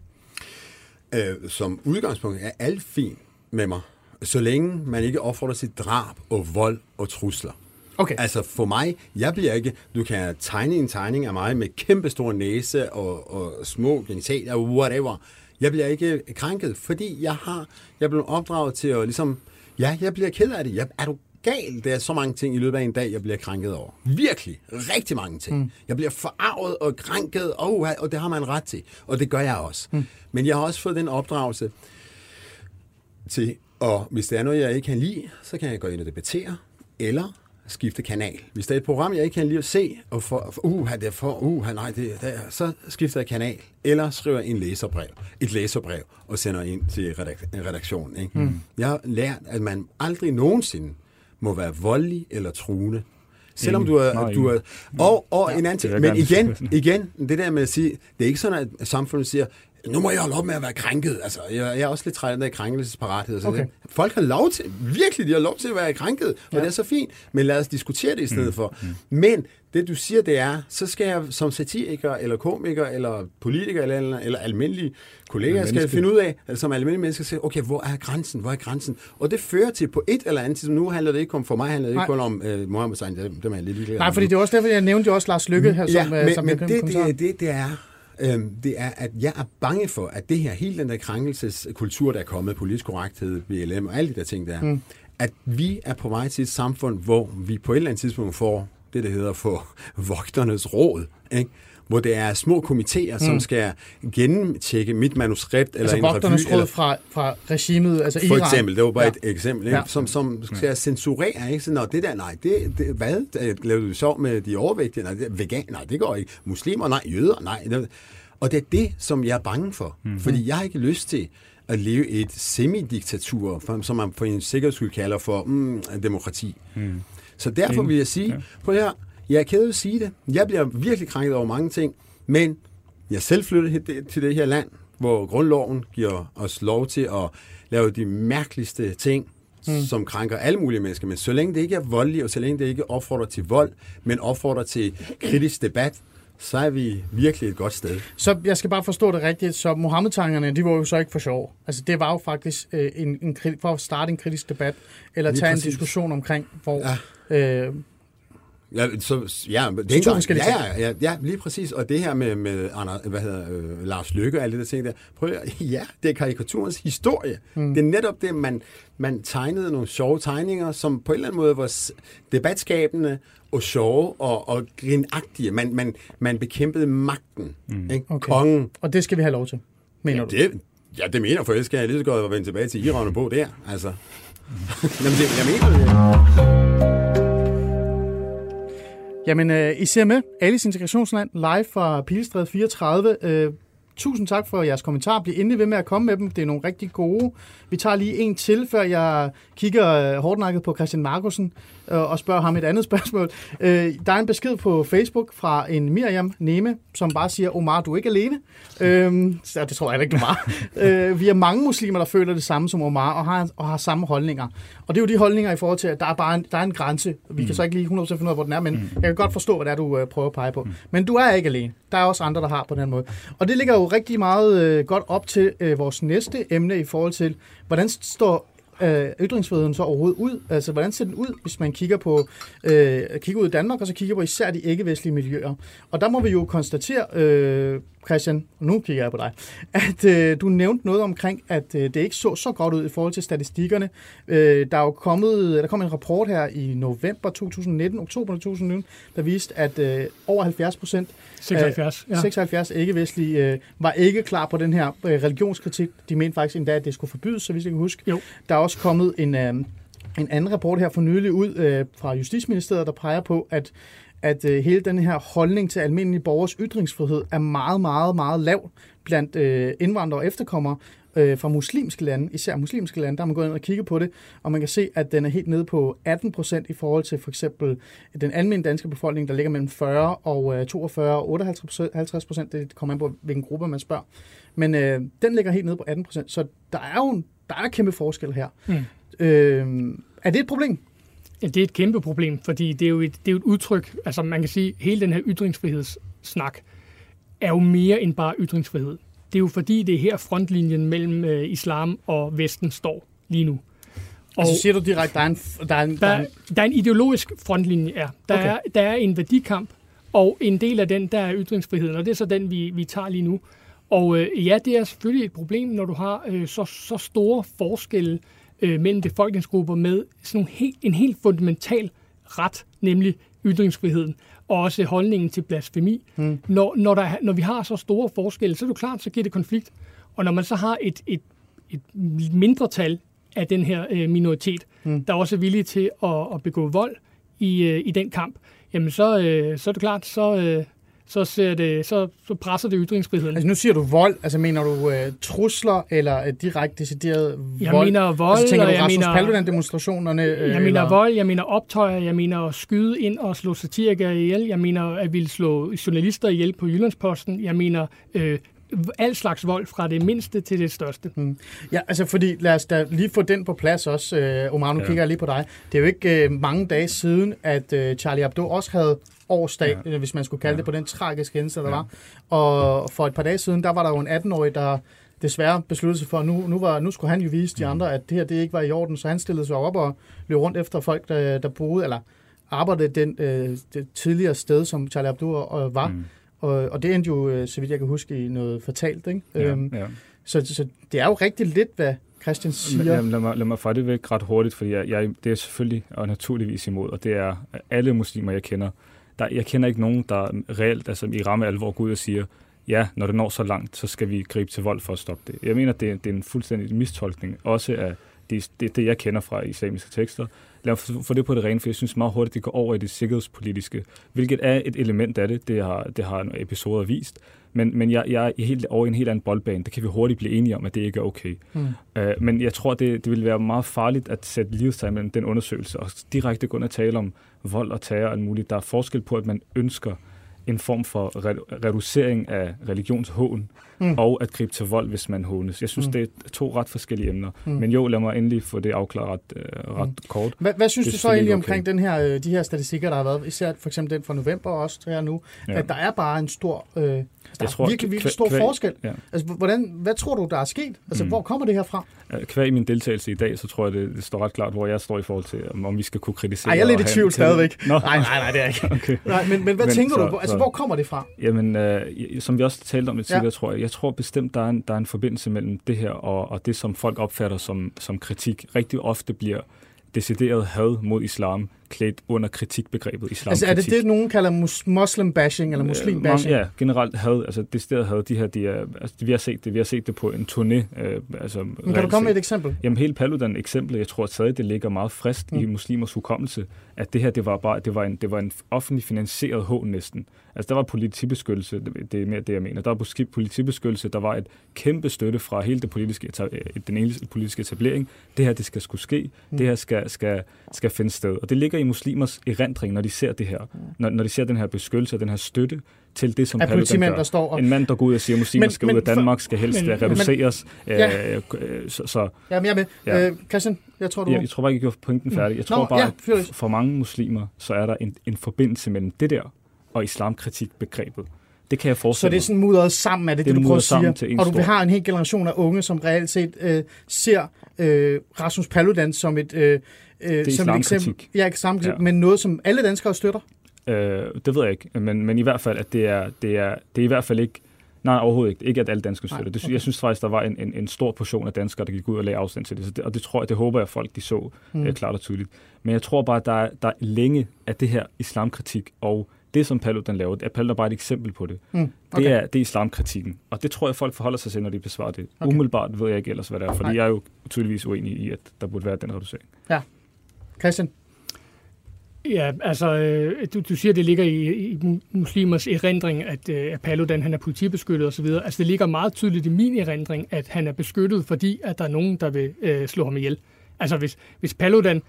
Øh, som udgangspunkt er alt fint med mig, så længe man ikke opfordrer til drab og vold og trusler. Okay. Altså for mig, jeg bliver ikke, du kan tegne en tegning af mig med kæmpe stor næse og, og små genitaler, whatever. Jeg bliver ikke krænket, fordi jeg har, jeg blevet opdraget til at ligesom, ja, jeg bliver ked af det. Jeg, er du gal? Der er så mange ting i løbet af en dag, jeg bliver krænket over. Virkelig. Rigtig mange ting. Mm. Jeg bliver forarvet og krænket, oh, og det har man ret til. Og det gør jeg også. Mm. Men jeg har også fået den opdragelse til, og hvis der er noget, jeg ikke kan lide, så kan jeg gå ind og debattere, eller skifte kanal. Hvis der er et program, jeg ikke kan lide at se, og for, for uh, det er for, uh, nej, det, det er, så skifter jeg kanal, eller skriver en læserbrev, et læserbrev, og sender ind til redak- redaktionen. Ikke? Mm. Jeg har lært, at man aldrig nogensinde må være voldelig eller truende. Selvom du er... Nej, Du er og og ja, en anden ting. Men igen, igen, det der med at sige, det er ikke sådan, at samfundet siger, nu må jeg holde op med at være krænket. Altså, jeg, jeg er også lidt træt af krænkelsesparathed. Så Okay. det- Folk har lov til, virkelig, de har lov til at være krænket, og ja. det er så fint, men lad os diskutere det i stedet mm. for. Men det, du siger, det er, så skal jeg som satiriker, eller komiker, eller politiker, eller, eller, eller almindelig kollega, Eller skal menneske. finde ud af, altså, som almindelig menneske, sige, okay, hvor er grænsen, hvor er grænsen? Og det fører til på et eller andet tidspunkt, nu handler det ikke om, for mig handler det Nej. ikke kun om uh, Mohammed Sein, det, det er jeg lidt ligeglad Nej, fordi det er også derfor, jeg nævnte jo også Lars Lykke her, som, Ja, øh, men, som men jeg det, det, det, det er, øhm, det er, at jeg er bange for, at det her, hele den der krænkelseskultur, der er kommet, politisk korrekthed, BLM og alle de der ting der, mm. at vi er på vej til et samfund, hvor vi på et eller andet tidspunkt får det, der hedder for vogternes råd, ikke? Hvor det er små komitéer, mm. som skal gennemtjekke mit manuskript eller altså en revy. vogternes råd Eller, fra, fra regimet, altså for Iran. eksempel, det var bare Ja. ja. et eksempel? Ja. Ja. som, som skal censurere, ikke? Så, Nå, det der, nej, det, det hvad? Laver du sjov med de overvægtige? Nej, det vegan, nej, det går ikke. Muslimer, nej, jøder, nej. Det, og det er det, som jeg er bange for. Mm. Fordi jeg har ikke lyst til at leve i et semidiktatur, for- som man for en sikkerheds skyld kalder for mm, demokrati. Mm. Så derfor vil jeg sige, ja. prøv her, jeg er ked af at sige det. Jeg bliver virkelig krænket over mange ting, men jeg selv flyttet hit- til det her land, hvor grundloven giver os lov til at lave de mærkeligste ting, mm. som krænker alle mulige mennesker. Men så længe det ikke er voldeligt, og så længe det ikke opfordrer til vold, men opfordrer til kritisk debat, så er vi virkelig et godt sted. Så jeg skal bare forstå det rigtigt. Så Mohammed-tankerne, de var jo så ikke for sjov. Altså det var jo faktisk øh, en, en, for at starte en kritisk debat, eller Lige tage præcis. en diskussion omkring, hvor... Ja. Øh, Ja, så, ja, det er ikke forskellige ja, ja, ja, ja, lige præcis. Og det her med, med Anders, hvad hedder, øh, Lars Lykke og alle det der ting der. Prøv at, ja, det er karikaturens historie. Mm. Det er netop det, man, man tegnede nogle sjove tegninger, som på en eller anden måde var debatskabende og sjove og, og grinagtige. Man, man, man bekæmpede magten, mm. ikke? Okay. kongen. og det skal vi have lov til, mener Ja, du? det, ja, det mener jeg, for ellers skal jeg lige så godt vende tilbage til Iran og bo der. Altså. Jamen, det, jeg mener det. Jamen, øh, I ser med Alice Integrationsland live fra Pilestræde 34. Øh, tusind tak for jeres kommentarer. Bliv endelig ved med at komme med dem. Det er nogle rigtig gode. Vi tager lige en til, før jeg kigger øh, hårdnakket på Christian Markusen og, og spørger ham et andet spørgsmål. Øh, der er en besked på Facebook fra en Miriam Neme, som bare siger, Omar, du er ikke alene. Øh, så det tror jeg ikke, du var. øh, vi er mange muslimer, der føler det samme som Omar, og har, og har samme holdninger. Og det er jo de holdninger i forhold til, at der er bare en, der er en grænse. Vi mm. kan så ikke lige 100% finde ud af, hvor den er, men mm. jeg kan godt forstå, hvad det er, du øh, prøver at pege på. Mm. Men du er ikke alene. Der er også andre, der har på den måde. Og det ligger jo rigtig meget øh, godt op til øh, vores næste emne i forhold til, hvordan står øh, ytringsfriheden så overhovedet ud? Altså, hvordan ser den ud, hvis man kigger på øh, kigger ud i Danmark, og så kigger på især de ikke-vestlige miljøer? Og der må vi jo konstatere, øh, Christian, og nu kigger jeg på dig, at øh, du nævnte noget omkring, at øh, det ikke så så godt ud i forhold til statistikkerne. Øh, der er jo kommet, der kom en rapport her i november 2019, oktober 2019, der viste, at øh, over 70 procent 76, ja. 76 ikke-vestlige øh, var ikke klar på den her øh, religionskritik. De mente faktisk endda, at det skulle forbydes, så hvis jeg kan huske. Jo. Der er også kommet en, øh, en anden rapport her for nylig ud øh, fra Justitsministeriet, der peger på, at at øh, hele den her holdning til almindelige borgers ytringsfrihed er meget, meget, meget lav blandt øh, indvandrere og efterkommere øh, fra muslimske lande, især muslimske lande, der har man gået ind og kigget på det, og man kan se, at den er helt nede på 18 procent i forhold til for eksempel den almindelige danske befolkning, der ligger mellem 40 og øh, 42 og 58 procent. Det kommer an på, hvilken gruppe man spørger. Men øh, den ligger helt nede på 18 procent, så der er jo en, der er kæmpe forskel her. Mm. Øh, er det et problem? Ja, det er et kæmpe problem, fordi det er, jo et, det er jo et udtryk, altså man kan sige, hele den her ytringsfrihedssnak er jo mere end bare ytringsfrihed. Det er jo fordi, det er her frontlinjen mellem øh, islam og Vesten står lige nu. Og altså siger du direkte, der er en... Der er en, der, der, der er en ideologisk frontlinje, ja. Der, okay. er, der er en værdikamp, og en del af den, der er ytringsfriheden, og det er så den, vi, vi tager lige nu. Og øh, ja, det er selvfølgelig et problem, når du har øh, så, så store forskelle øh, mellem befolkningsgrupper med sådan nogle helt, en helt fundamental ret, nemlig ytringsfriheden, og også holdningen til blasfemi. Hmm. Når, når, der, når vi har så store forskelle, så er det klart, så giver det konflikt. Og når man så har et, et, et mindretal af den her øh, minoritet, hmm. der også er villige til at, at begå vold i, øh, i den kamp, jamen så, øh, så er det klart, så, øh, så, ser det, så, så presser det ytringsfriheden. Altså nu siger du vold, altså mener du uh, trusler eller uh, direkte decideret vold? Jeg mener vold, altså, tænker du Rasmus mener, Paludan-demonstrationerne? Uh, jeg mener eller? vold, jeg mener optøjer, jeg mener at skyde ind og slå satirikere ihjel, jeg mener at ville slå journalister ihjel på Jyllandsposten, jeg mener øh, al slags vold, fra det mindste til det største. Mm. Ja, altså fordi, lad os da lige få den på plads også. Uh, Omar, nu ja. kigger jeg lige på dig. Det er jo ikke uh, mange dage siden, at uh, Charlie Hebdo også havde årsdag, ja. hvis man skulle kalde ja. det på den tragiske hændelse, der ja. var. Og for et par dage siden, der var der jo en 18-årig, der desværre besluttede sig for, at nu, nu, var, nu skulle han jo vise de mm. andre, at det her det ikke var i orden, så han stillede sig op og løb rundt efter folk, der, der boede, eller arbejdede den, øh, det tidligere sted, som Charlie Abdul øh, var. Mm. Og, og det endte jo, øh, så vidt jeg kan huske, i noget fortalt. Ikke? Ja, øhm, ja. Så, så det er jo rigtig lidt, hvad Christian siger. Lad, lad, mig, lad mig få det væk ret hurtigt, fordi jeg, jeg, det er selvfølgelig og naturligvis imod, og det er alle muslimer, jeg kender, der, jeg kender ikke nogen, der reelt altså, i ramme alvor går ud og siger, ja, når det når så langt, så skal vi gribe til vold for at stoppe det. Jeg mener, det, det er en fuldstændig mistolkning, også af det, det, det, jeg kender fra islamiske tekster. Lad mig få det på det rene, for jeg synes meget hurtigt, det går over i det sikkerhedspolitiske, hvilket er et element af det. Det har, det har nogle episoder vist. Men, men jeg, jeg er helt over i en helt anden boldbane. Det kan vi hurtigt blive enige om, at det ikke er okay. Mm. Uh, men jeg tror, det, det vil være meget farligt at sætte livstegn mellem den undersøgelse og direkte gå ind og tale om vold og terror og alt muligt. Der er forskel på, at man ønsker en form for reducering af religionshån, mm. og at gribe til vold, hvis man hånes. Jeg synes, mm. det er to ret forskellige emner. Mm. Men jo, lad mig endelig få det afklaret ret, uh, ret mm. kort. Hvad, hvad synes det du så egentlig okay. omkring den her, øh, de her statistikker, der har været, især for eksempel den fra november også her nu, ja. at der er bare en stor... Øh, der jeg tror, virkelig, virkelig stor kvæg, forskel. Ja. Altså, hvordan, hvad tror du, der er sket? Altså, mm. hvor kommer det her fra? Kvæg i min deltagelse i dag, så tror jeg, det, det står ret klart, hvor jeg står i forhold til, om, om vi skal kunne kritisere. Ej, jeg er lidt i tvivl stadigvæk. Nej, nej, nej, det er ikke. okay. nej, men, men hvad men, tænker så, du? Altså, så, hvor kommer det fra? Jamen, øh, som vi også talte om lidt tidligere, ja. tror jeg, jeg jeg tror bestemt, der er, en, der er en forbindelse mellem det her og, og det, som folk opfatter som, som kritik. Rigtig ofte bliver decideret had mod islam klædt under kritikbegrebet islam. Altså er det det, nogen kalder mus- muslim bashing eller muslim bashing? Ja, generelt had, altså det sted had, de her, de er, altså, vi har set det, vi har set det på en turné. Øh, altså, Men kan du komme med et eksempel? Jamen helt Paludan eksempel, jeg tror stadig det ligger meget frisk mm. i muslimers hukommelse, at det her, det var bare, det var en, det var en offentlig finansieret hån næsten. Altså der var politibeskyttelse, det, det er mere det, jeg mener. Der var politibeskyttelse, der var et kæmpe støtte fra hele det politiske, den politiske etablering. Det her, det skal skulle ske. Mm. Det her skal, skal, skal finde sted. Og det ligger i muslimers erindring, når de ser det her, når, når de ser den her beskyttelse, den her støtte til det, som Paludan gør. der står og- En mand, der går ud og siger, at muslimer Men- skal men ud af Danmark, skal helst men- men, reduceres. Ja. Øh, øh, så, så Jamen, jeg med. Ja. Øh, Christian, jeg tror, du... jeg, jeg tror bare ikke, jeg gjorde pointen færdig. Jeg tror Nå, bare, ja, at for mange muslimer, så er der en, en forbindelse mellem det der og islamkritik-begrebet. Det kan jeg Så forestille det er sådan mudret sammen, er det, Det det, du prøver at sige? Og du stor- har en hel generation af unge, som reelt set øh, ser øh, Rasmus Paludan som et, øh, øh, som et eksempel. Ja, islamkritik, Ja. men noget, som alle danskere støtter. Øh, det ved jeg ikke, men, men i hvert fald, at det er, det er, det er i hvert fald ikke, nej, overhovedet ikke, ikke at alle danskere Nej, støtter. Det, okay. Jeg synes faktisk, der var en, en, en stor portion af danskere, der gik ud og lagde afstand til det, så det og det tror jeg, det håber jeg, folk de så Mm. øh, klart og tydeligt. Men jeg tror bare, at der er, der er længe af det her islamkritik, og det, som Paludan laver, er Paludan bare et eksempel på det. Mm. Okay. Det, er, det er islamkritikken, og det tror jeg, folk forholder sig til, når de besvarer det. Okay. Umiddelbart ved jeg ikke ellers, hvad det er, fordi Nej. jeg er jo tydeligvis uenig i, at der burde være den reducering. Christian? Ja, altså, øh, du, du siger, det ligger i, i muslimers erindring, at, øh, at Paludan han er politibeskyttet osv. Altså, det ligger meget tydeligt i min erindring, at han er beskyttet, fordi at der er nogen, der vil øh, slå ham ihjel. Altså, hvis, hvis Paludan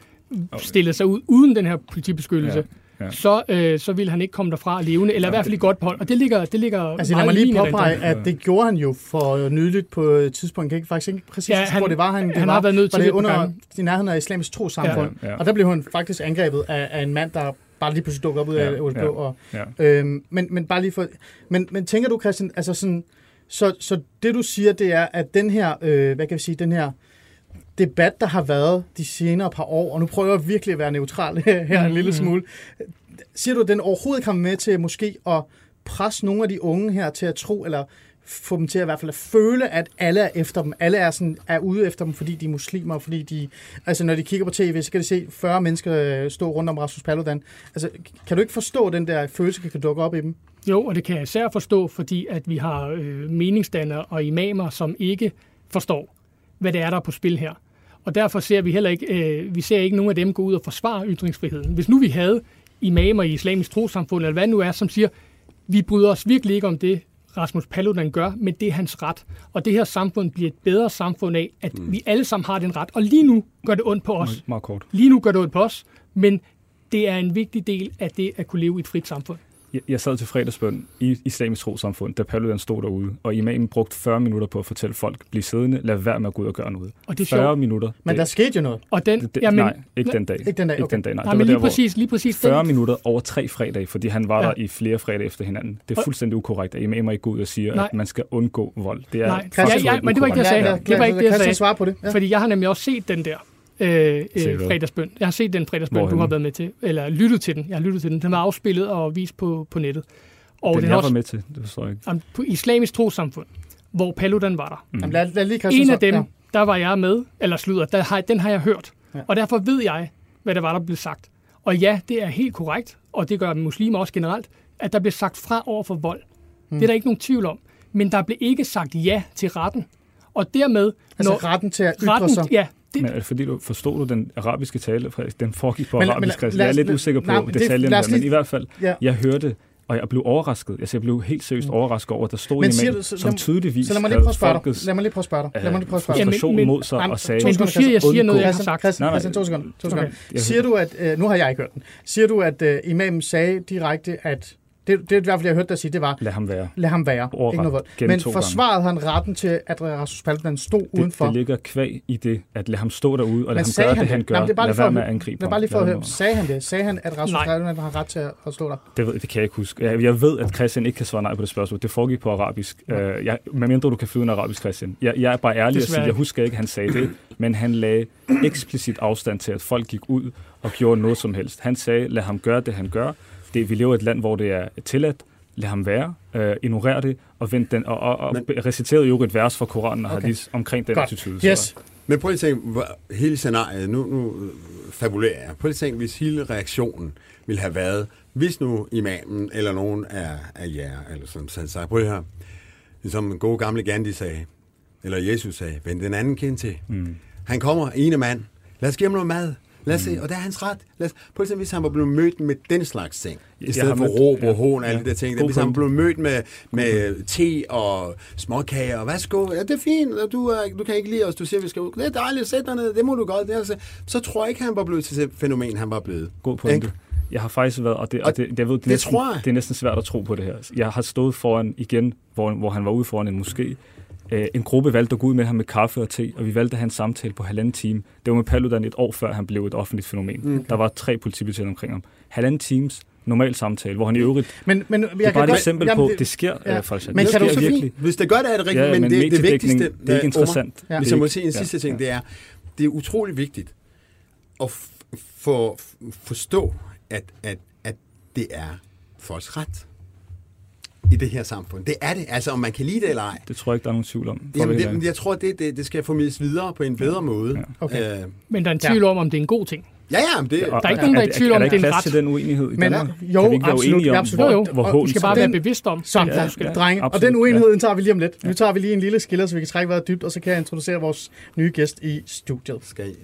Okay. stillede sig ud uden den her politibeskyttelse, Ja, ja. Så, øh, så ville han ikke komme derfra levende, eller i hvert fald i godt behold. Og det ligger, det ligger Altså lad meget mig i lige påpege, at det gjorde han jo for nyligt på et tidspunkt. Jeg kan ikke faktisk ikke præcis Ja, ja, han- hvor det var. Han, det han var, har været nødt var til det på under i nærheden af islamisk trosamfund. Ja, ja. Og der blev hun faktisk angrebet af, af en mand, der bare lige pludselig dukkede op ud af Ja, ja, ja. Og, Ja. øhm, men, men bare lige for... Men, men tænker du, Christian, altså sådan... Så, så det du siger, det er, at den her, øh, hvad kan vi sige, den her debat, der har været de senere par år, og nu prøver jeg virkelig at være neutral her en lille Mhm. smule. Siger du, at den overhovedet ikke kommer med til måske at presse nogle af de unge her til at tro, eller få dem til at i hvert fald at føle, at alle er efter dem. Alle er, sådan, er ude efter dem, fordi de er muslimer, fordi de... Altså, når de kigger på tv, så kan de se 40 mennesker øh, stå rundt om Rasmus Paludan. Altså, kan du ikke forstå den der følelse, der kan dukke op i dem? Jo, og det kan jeg især forstå, fordi at vi har øh, meningsdannere og imamer, som ikke forstår, hvad det er, der er på spil her. Og derfor ser vi heller ikke, øh, vi ser ikke nogen af dem gå ud og forsvare ytringsfriheden. Hvis nu vi havde imamer i islamisk trosamfund, eller hvad nu er, som siger, vi bryder os virkelig ikke om det, Rasmus Paludan gør, men det er hans ret. Og det her samfund bliver et bedre samfund af, at mm. vi alle sammen har den ret. Og lige nu gør det ondt på os. Meget, meget kort. Lige nu gør det ondt på os, men det er en vigtig del af det at kunne leve i et frit samfund. Jeg, jeg sad til fredagsbøn i Islamisk Trosamfund, da Paludan stod derude, og imamen brugte 40 minutter på at fortælle folk, bliv siddende, lad være med at gå ud og gøre noget. Og det er 40 sjovt. minutter. Men det, der skete jo noget. Og den, det, det, jamen, nej, ikke den dag. Ikke den dag, Ikke okay. den dag, nej. Nej, det men lige der, præcis, lige præcis 40 den, minutter over tre fredage, fordi han var Ja. der i flere fredage efter hinanden. Det er fuldstændig ukorrekt, at imamer ikke går ud og siger, Nej. at man skal undgå vold. Det er Nej, ja, ja, men det var ikke det, jeg sagde. Det var ikke det, jeg sagde. svare på det. Ja. Fordi jeg har nemlig også set den der øh, øh, fredagsbøn. Jeg har set den fredagsbøn, du har været med til. Eller lyttet til den. Jeg har lyttet til den. Den var afspillet og vist på, på nettet. Og Den, den jeg er var også med til, det forstår jeg ikke. om, på islamisk trosamfund, hvor Paludan var der. Jamen, lad, lad lige En af så- dem, Ja. der var jeg med, eller slutter, der har, den har jeg hørt. Ja. Og derfor ved jeg, hvad der var, der blev sagt. Og ja, det er helt korrekt, og det gør muslimer også generelt, at der blev sagt fra over for vold. Mm. Det er der ikke nogen tvivl om. Men der blev ikke sagt ja til retten. Og dermed... Altså retten til at ytre retten, sig. Ja, det, Men er det fordi, du forstod du den arabiske tale? Frederik? Den foregik på Men- arabisk. Men, lad jeg er lidt lad- usikker på nej, men det- der, men i hvert fald, Ja. jeg hørte, og jeg blev overrasket. Altså, jeg blev helt seriøst overrasket over, at der stod Men en du- så- som lad- tydeligvis Så lad mig lige prøve at spørge dig. folkets Lad mig lige prøve at spørge dig. Lad mig lige prøve at spørge dig. Ja, men- frustration mod sig og sagde, Men du siger, jeg siger noget, jeg har sagt. Christian, Nej, nej. Christian, to sekunder. To sekunder. Siger du, at... Øh, nu har jeg ikke hørt den. Siger du, at øh, imamen sagde direkte, at... Det, det er i hvert fald, jeg hørte dig sige, det var, lad ham være. lad ham være. Ordret. Ikke noget Men forsvarede han retten til, at Rasmus Paludan stod Det, udenfor? det ligger kvæg i det, at lade ham stå derude, og lade Men ham gøre han det, han gør. Nej, men det er bare Lad lige for være at med at angribe ham. bare lige for at ham høre, sagde han det? Sagde han, at Rasmus. Paludan har ret til at at stå der? Det, ved, det kan jeg ikke huske. Jeg, jeg ved, at Christian ikke kan svare nej på det spørgsmål. Det foregik på arabisk. Uh, jeg, medmindre du kan flyde en arabisk, Christian. Jeg, jeg er bare ærlig og Desværre sige, jeg husker ikke, at han sagde det, men han lagde eksplicit afstand til, at folk gik ud og gjorde noget som helst. Han sagde, lad ham gøre det, han gør. Det, vi lever i et land, hvor det er tilladt. Lad ham være. Uh, ignorer det og, vent den, og, og, og Men- reciterede jo et vers fra Koranen og Okay. hadith omkring den Godt. attitude. Så- Yes. Men prøv lige at tænke, hvor- hele scenariet, nu, nu øh, fabulerer jeg. Prøv lige at tænke, hvis hele reaktionen ville have været, hvis nu imamen eller nogen af, af jer, eller som han sagde, prøv her, ligesom en god gamle Gandhi sagde, eller Jesus sagde, vend den anden kind til. Mm. Han kommer, ene mand, lad os give ham noget mad, Lad os se, og der er hans ret. Lad os, på eksempel, hvis han var blevet mødt med den slags ting, i Jeg stedet for mødt- råb og ja, hån og alle ja. de der ting. God Hvis han blev mødt med, med te og småkager, og værsgo, ja, det er fint, og du, er, du kan ikke lide os, du siger, vi skal ud. Det er dejligt, sæt dig ned, det må du godt. Det er, altså, så tror jeg ikke, han var blevet til det fænomen, han var blevet. God pointe. Ikke? Jeg har faktisk været, og det, Og det, jeg ved, det, er det næsten, tror jeg. det er næsten svært at tro på det her. Jeg har stået foran igen, hvor, hvor han var ude foran en moské. Øh, en gruppe valgte at gå ud med ham med kaffe og te, og vi valgte at have en samtale på halvanden time. Det var med Paludan et år før han blev et offentligt fænomen. Mm. Der var tre politibetjente omkring ham. Halvanden times normal samtale, hvor han i øvrigt... Men, men jeg Det er bare et godt- eksempel jamen, på, det sker ja. ja. faktisk. Men det kan du sker så virkelig. Fint. Hvis det gør det, er det rigtigt, Ja, ja, men, men det, det vigtigste... det er ikke øh, interessant. Ja. Omar, Hvis Det er jeg må sige en ja, sidste ting, ja. det er, det er utrolig vigtigt at for, forstå, at, at, at det er folks ret i det her samfund. Det er det. Altså, om man kan lide det eller ej. Det tror jeg ikke, der er nogen tvivl om. Jamen, være det, jeg tror, det, det, det skal formidles videre på en bedre måde. Ja. Okay. Øh, Men der er en tvivl om, om det er en god ting. ja, ja, men det. Og- Der er ikke og- nogen, der er i er- tvivl om, er der det er ikke en plads ret. til den uenighed i Men, Danmark? jo, kan vi ikke være absolut, enige om, absolut. hvor, Jo, jo. hvor Og vi skal bare den- være bevidste om, Så, den ja, ja, drenge. Og absolut, den uenighed, den tager vi lige om lidt. Nu tager vi lige en lille skiller, så vi kan trække vejret dybt, og så kan jeg introducere vores nye gæst i studiet. skal I, ja,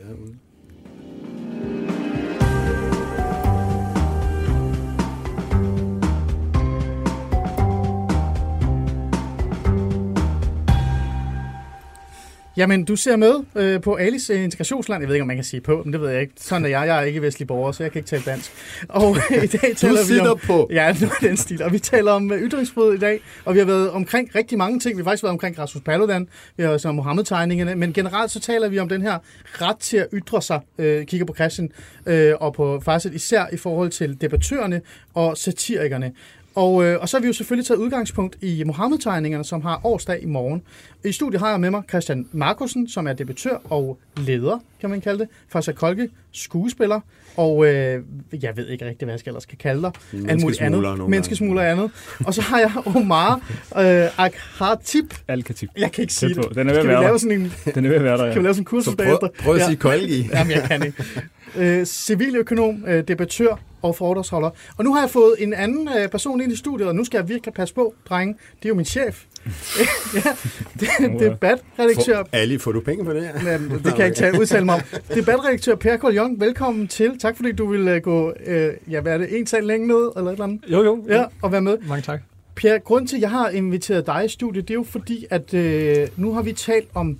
Jamen, du ser med øh, på Alice øh, Integrationsland. Jeg ved ikke, om man kan sige på, men det ved jeg ikke. Sådan er jeg. Jeg er ikke vestlig borger, så jeg kan ikke tale dansk. Og i dag taler vi om... på. Ja, nu er den stil. Og vi taler om øh, ytringsfrihed i dag, og vi har været omkring rigtig mange ting. Vi har faktisk været omkring Rasmus Paludan, vi har også om Mohammed-tegningerne, men generelt så taler vi om den her ret til at ytre sig, øh, kigger på Christian, øh, og på faktisk især i forhold til debattørerne og satirikerne. Og, øh, og så har vi jo selvfølgelig taget udgangspunkt i Mohammed-tegningerne, som har årsdag i morgen. I studiet har jeg med mig Christian Markusen, som er debattør og leder, kan man kalde det, fra Sakolke, skuespiller, og øh, jeg ved ikke rigtig, hvad jeg skal ellers skal kalde dig. Menneskesmugler andet. nogle Menneskesmugler og andet. Og så har jeg Omar øh, Akhatip. Alkatip. Jeg kan ikke sige det. Den er ved at være lave der. sådan en, Den er ved at være der, kan vi ja. lave sådan en kursus Så bagefter? prøv, prøv at Ja. sige kolgi. Jamen, jeg kan ikke. Øh, civiløkonom, øh, debattør og foredragsholder. Og nu har jeg fået en anden øh, person ind i studiet, og nu skal jeg virkelig passe på, drenge. Det er jo min chef. ja, det, debatredaktør. Ali, får du penge for det her? Jamen, det kan jeg ikke tage, udtale mig om. Debatredaktør Per Koljong, velkommen til. Tak fordi du vil øh, gå, øh, ja, hvad er det, en sal længe ned, eller et eller andet? Jo, jo. Ja, og være med. Mange tak. Per, grund til, at jeg har inviteret dig i studiet, det er jo fordi, at øh, nu har vi talt om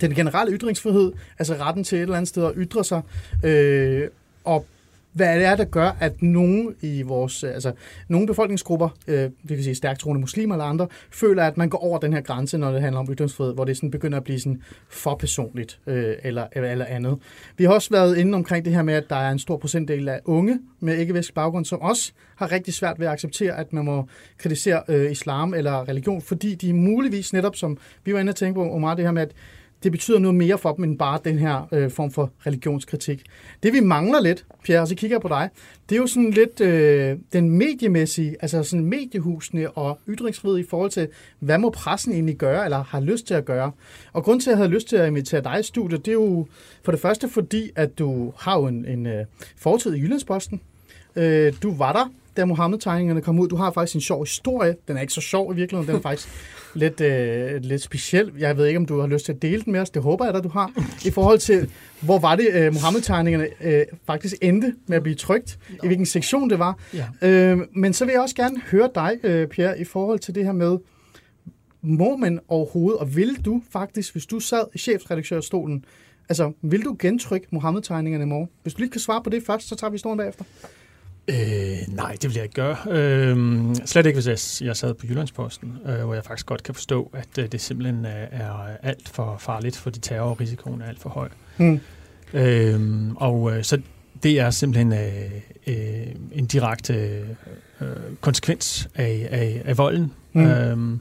den generelle ytringsfrihed, altså retten til et eller andet sted at ytre sig, øh, og hvad det er, der gør, at nogen i vores, øh, altså nogle befolkningsgrupper, øh, vi kan sige stærkt troende muslimer eller andre, føler, at man går over den her grænse, når det handler om ytringsfrihed, hvor det sådan begynder at blive sådan for personligt øh, eller, eller andet. Vi har også været inde omkring det her med, at der er en stor procentdel af unge med ikke-vestlig baggrund, som også har rigtig svært ved at acceptere, at man må kritisere øh, islam eller religion, fordi de muligvis netop, som vi var inde og tænke på, Omar, det her med, at det betyder noget mere for dem end bare den her øh, form for religionskritik. Det vi mangler lidt, Pierre, og så kigger jeg på dig, det er jo sådan lidt øh, den mediemæssige, altså sådan mediehusene og ytringsfrihed i forhold til, hvad må pressen egentlig gøre, eller har lyst til at gøre. Og grund til, at jeg havde lyst til at invitere dig i studiet, det er jo for det første fordi, at du har jo en, en øh, fortid i Jyllandsposten. Øh, du var der, da Mohammed-tegningerne kom ud. Du har faktisk en sjov historie. Den er ikke så sjov i virkeligheden, den er faktisk lidt, øh, lidt speciel. Jeg ved ikke, om du har lyst til at dele den med os. Det håber jeg da, du har. I forhold til, hvor var det, øh, Mohammed-tegningerne øh, faktisk endte med at blive trygt. I hvilken sektion det var. Ja. Øh, men så vil jeg også gerne høre dig, øh, Pierre, i forhold til det her med, må man overhovedet, og vil du faktisk, hvis du sad i chefredaktørstolen, altså, vil du gentrykke Mohammed-tegningerne i morgen? Hvis du lige kan svare på det først, så tager vi historien bagefter. Øh, nej, det vil jeg ikke gøre. Øh, slet ikke, hvis jeg, jeg sad på Jyllandsposten, øh, hvor jeg faktisk godt kan forstå, at øh, det simpelthen er, er alt for farligt, fordi terrorrisikoen er alt for høj. Hmm. Øh, og øh, så det er simpelthen øh, øh, en direkte øh, konsekvens af, af, af volden. Mm. Øhm,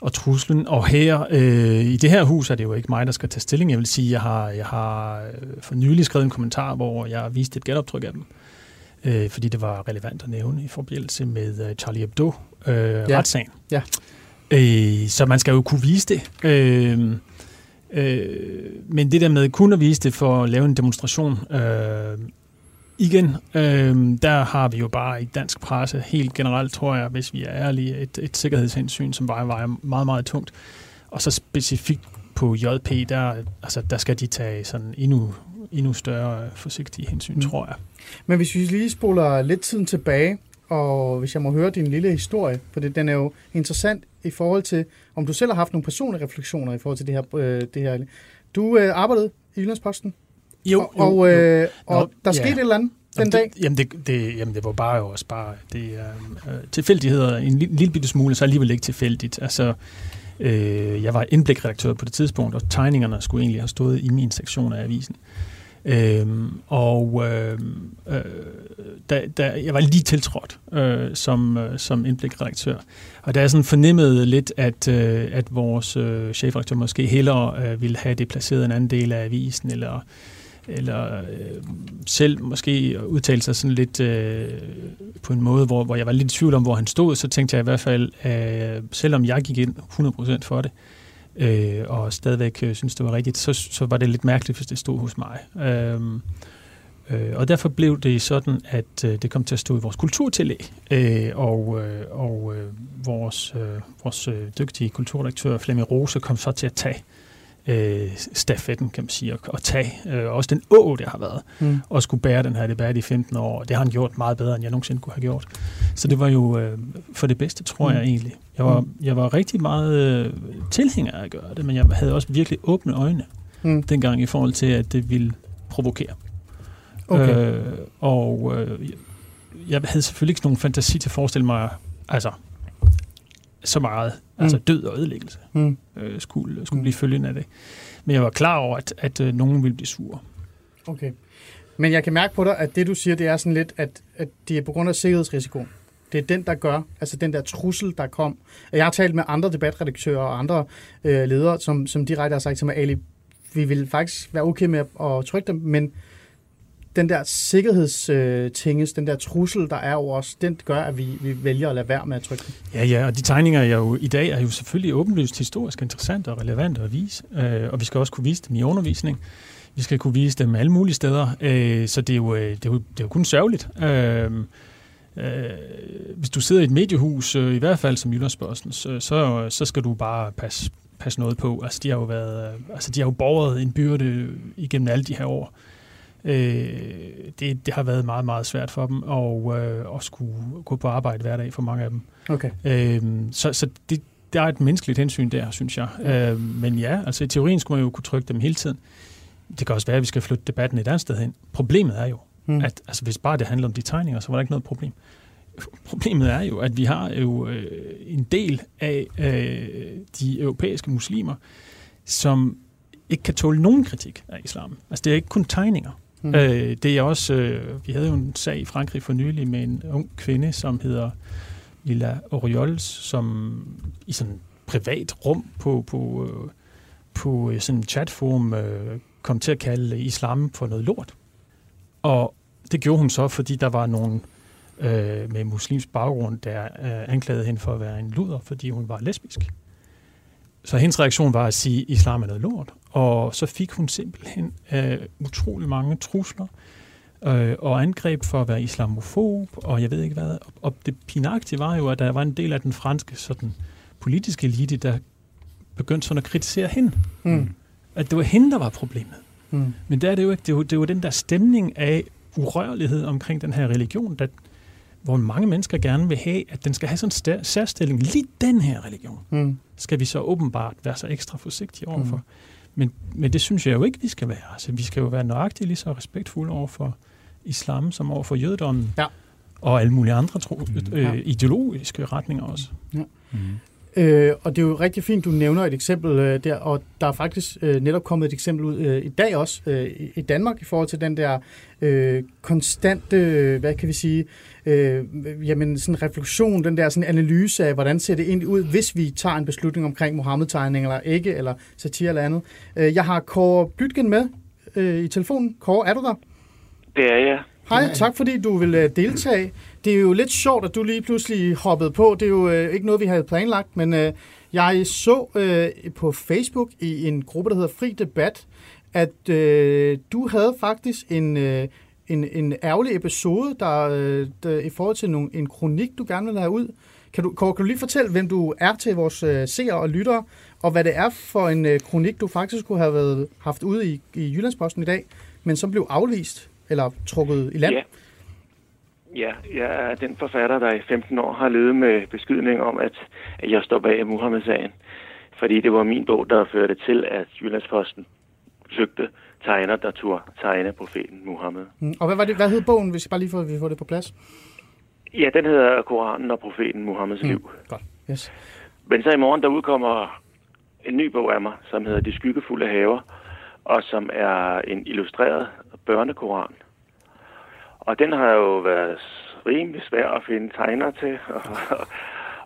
og truslen. Og her øh, i det her hus er det jo ikke mig, der skal tage stilling. Jeg vil sige, jeg har, jeg har øh, for nylig skrevet en kommentar, hvor jeg viste et genoptryk af dem. Øh, fordi det var relevant at nævne i forbindelse med øh, Charlie Hebdo øh, ja. retssagen. Ja. Øh, så man skal jo kunne vise det. Øh, øh, men det der med kun at vise det for at lave en demonstration, øh, igen, øh, der har vi jo bare i dansk presse helt generelt, tror jeg, hvis vi er ærlige, et, et sikkerhedshensyn, som bare vejer meget, meget tungt. Og så specifikt på JP, der, altså, der skal de tage sådan endnu, endnu større forsigtige hensyn, mm. tror jeg. Men hvis vi lige spoler lidt tiden tilbage, og hvis jeg må høre din lille historie, for det, den er jo interessant i forhold til, om du selv har haft nogle personlige refleksioner i forhold til det her. Øh, det her. Du øh, arbejdede i Jyllandsposten, jo, og, jo, og, øh, jo. og Nå, der skete ja. et eller andet den dag? Det, jamen, det, det, jamen, det var bare jo også bare det øh, tilfældigheder en lille, lille bitte smule, så alligevel ikke tilfældigt. Altså, øh, jeg var indblikredaktør på det tidspunkt, og tegningerne skulle egentlig have stået i min sektion af avisen. Øhm, og øh, øh, da, da, jeg var lige tiltrådt øh, som, øh, som indblikredaktør. Og da jeg sådan fornemmede lidt, at, øh, at vores øh, chefredaktør måske hellere øh, ville have det placeret en anden del af avisen, eller eller øh, selv måske udtale sig sådan lidt øh, på en måde, hvor, hvor jeg var lidt i tvivl om, hvor han stod, så tænkte jeg i hvert fald, øh, selvom jeg gik ind 100% for det, øh, Øh, og stadigvæk øh, synes, det var rigtigt, så, så var det lidt mærkeligt, hvis det stod hos mig. Øh, øh, og derfor blev det sådan, at øh, det kom til at stå i vores kulturtillæg, øh, og, øh, og øh, vores, øh, vores øh, dygtige kulturredaktør Flemming Rose kom så til at tage øh, stafetten, kan man sige, og, og tage øh, også den å, det har været, mm. og skulle bære den her debat i 15 år. Det har han gjort meget bedre, end jeg nogensinde kunne have gjort. Så det var jo øh, for det bedste, tror mm. jeg egentlig. Jeg var, mm. jeg var rigtig meget øh, tilhænger af at gøre det, men jeg havde også virkelig åbne øjne mm. dengang i forhold til, at det ville provokere. Okay. Øh, og øh, jeg havde selvfølgelig ikke nogen fantasi til at forestille mig, altså så meget. Altså mm. død og ødelæggelse mm. øh, skulle, skulle mm. blive følgende af det. Men jeg var klar over, at, at øh, nogen ville blive sure. Okay. Men jeg kan mærke på dig, at det du siger, det er sådan lidt, at, at det er på grund af sikkerhedsrisikoen. Det er den, der gør, altså den der trussel, der kom. Jeg har talt med andre debatredaktører og andre øh, ledere, som, som direkte har sagt til mig, Ali, vi vil faktisk være okay med at trykke dem, men den der sikkerhedstinges, øh, den der trussel, der er over os, den gør, at vi, vi vælger at lade være med at trykke den. Ja, ja, og de tegninger jeg jo, i dag er jo selvfølgelig åbenlyst historisk interessante og relevante at vise, øh, og vi skal også kunne vise dem i undervisning. Vi skal kunne vise dem alle mulige steder, øh, så det er, jo, øh, det, er jo, det er jo kun sørgeligt. Øh, øh, hvis du sidder i et mediehus, øh, i hvert fald som Jyllandsposten, så, så, så skal du bare passe, passe noget på. Altså, de har jo været, øh, altså, de har jo borget en byrde igennem alle de her år. Øh, det, det har været meget, meget svært for dem at, øh, at skulle gå på arbejde hver dag for mange af dem. Okay. Øh, så så det, der er et menneskeligt hensyn der, synes jeg. Øh, men ja, altså i teorien skulle man jo kunne trykke dem hele tiden. Det kan også være, at vi skal flytte debatten et andet sted hen. Problemet er jo, hmm. at altså, hvis bare det handler om de tegninger, så var der ikke noget problem. Problemet er jo, at vi har jo øh, en del af øh, de europæiske muslimer, som ikke kan tåle nogen kritik af islam. Altså det er ikke kun tegninger. Mm. Øh, det er også, øh, vi havde jo en sag i Frankrig for nylig med en ung kvinde, som hedder Lila Oriols, som i sådan et privat rum på, på, øh, på øh, sådan en chatforum øh, kom til at kalde islam for noget lort. Og det gjorde hun så, fordi der var nogen øh, med muslimsk baggrund, der øh, anklagede hende for at være en luder, fordi hun var lesbisk. Så hendes reaktion var at sige, at islam er noget lort. Og så fik hun simpelthen øh, utrolig mange trusler øh, og angreb for at være islamofob, og jeg ved ikke hvad. Og det pinagtige var jo, at der var en del af den franske sådan, politiske elite, der begyndte sådan at kritisere hende. Mm. At det var hende, der var problemet. Mm. Men det er det jo ikke. Det er jo, det er jo den der stemning af urørlighed omkring den her religion, der, hvor mange mennesker gerne vil have, at den skal have sådan en særstilling. Lige den her religion mm. skal vi så åbenbart være så ekstra forsigtige overfor. Mm. Men, men det synes jeg jo ikke, vi skal være. Altså, vi skal jo være nøjagtigt lige så respektfulde over for islam som over for jødedommen. Ja. Og alle mulige andre tro, mm. øh, ideologiske retninger også. Ja. Mm. Øh, og det er jo rigtig fint, du nævner et eksempel øh, der, og der er faktisk øh, netop kommet et eksempel ud øh, i dag også øh, i Danmark i forhold til den der øh, konstante, øh, hvad kan vi sige, øh, jamen sådan refleksion, den der sådan analyse af, hvordan ser det egentlig ud, hvis vi tager en beslutning omkring Mohammed-tegning eller ikke, eller satire eller andet. Øh, jeg har Kåre Blytgen med øh, i telefonen. Kåre, er du der? Det er jeg. Hej, tak fordi du vil øh, deltage. Det er jo lidt sjovt, at du lige pludselig hoppede på. Det er jo øh, ikke noget, vi havde planlagt, men øh, jeg så øh, på Facebook i en gruppe, der hedder Fri Debat, at øh, du havde faktisk en, øh, en, en ærgerlig episode, der, øh, der i forhold til nogle, en kronik, du gerne vil have ud. Kan du, kan du lige fortælle, hvem du er til vores øh, seere og lyttere, og hvad det er for en øh, kronik, du faktisk kunne have været, haft ude i, i Jyllandsposten i dag, men som blev afvist eller trukket i land. Ja. Ja, jeg er den forfatter, der i 15 år har levet med beskydning om, at jeg står bag Muhammed-sagen. Fordi det var min bog, der førte til, at Jyllandsposten søgte tegner, der turde tegne profeten Muhammed. Mm. Og hvad, var det, hvad hed bogen, hvis jeg bare lige får, vi får det på plads? Ja, den hedder Koranen og profeten Muhammeds mm. liv. Godt, yes. Men så i morgen, der udkommer en ny bog af mig, som hedder De skyggefulde haver, og som er en illustreret børnekoran. Og den har jo været rimelig svær at finde tegner til, og,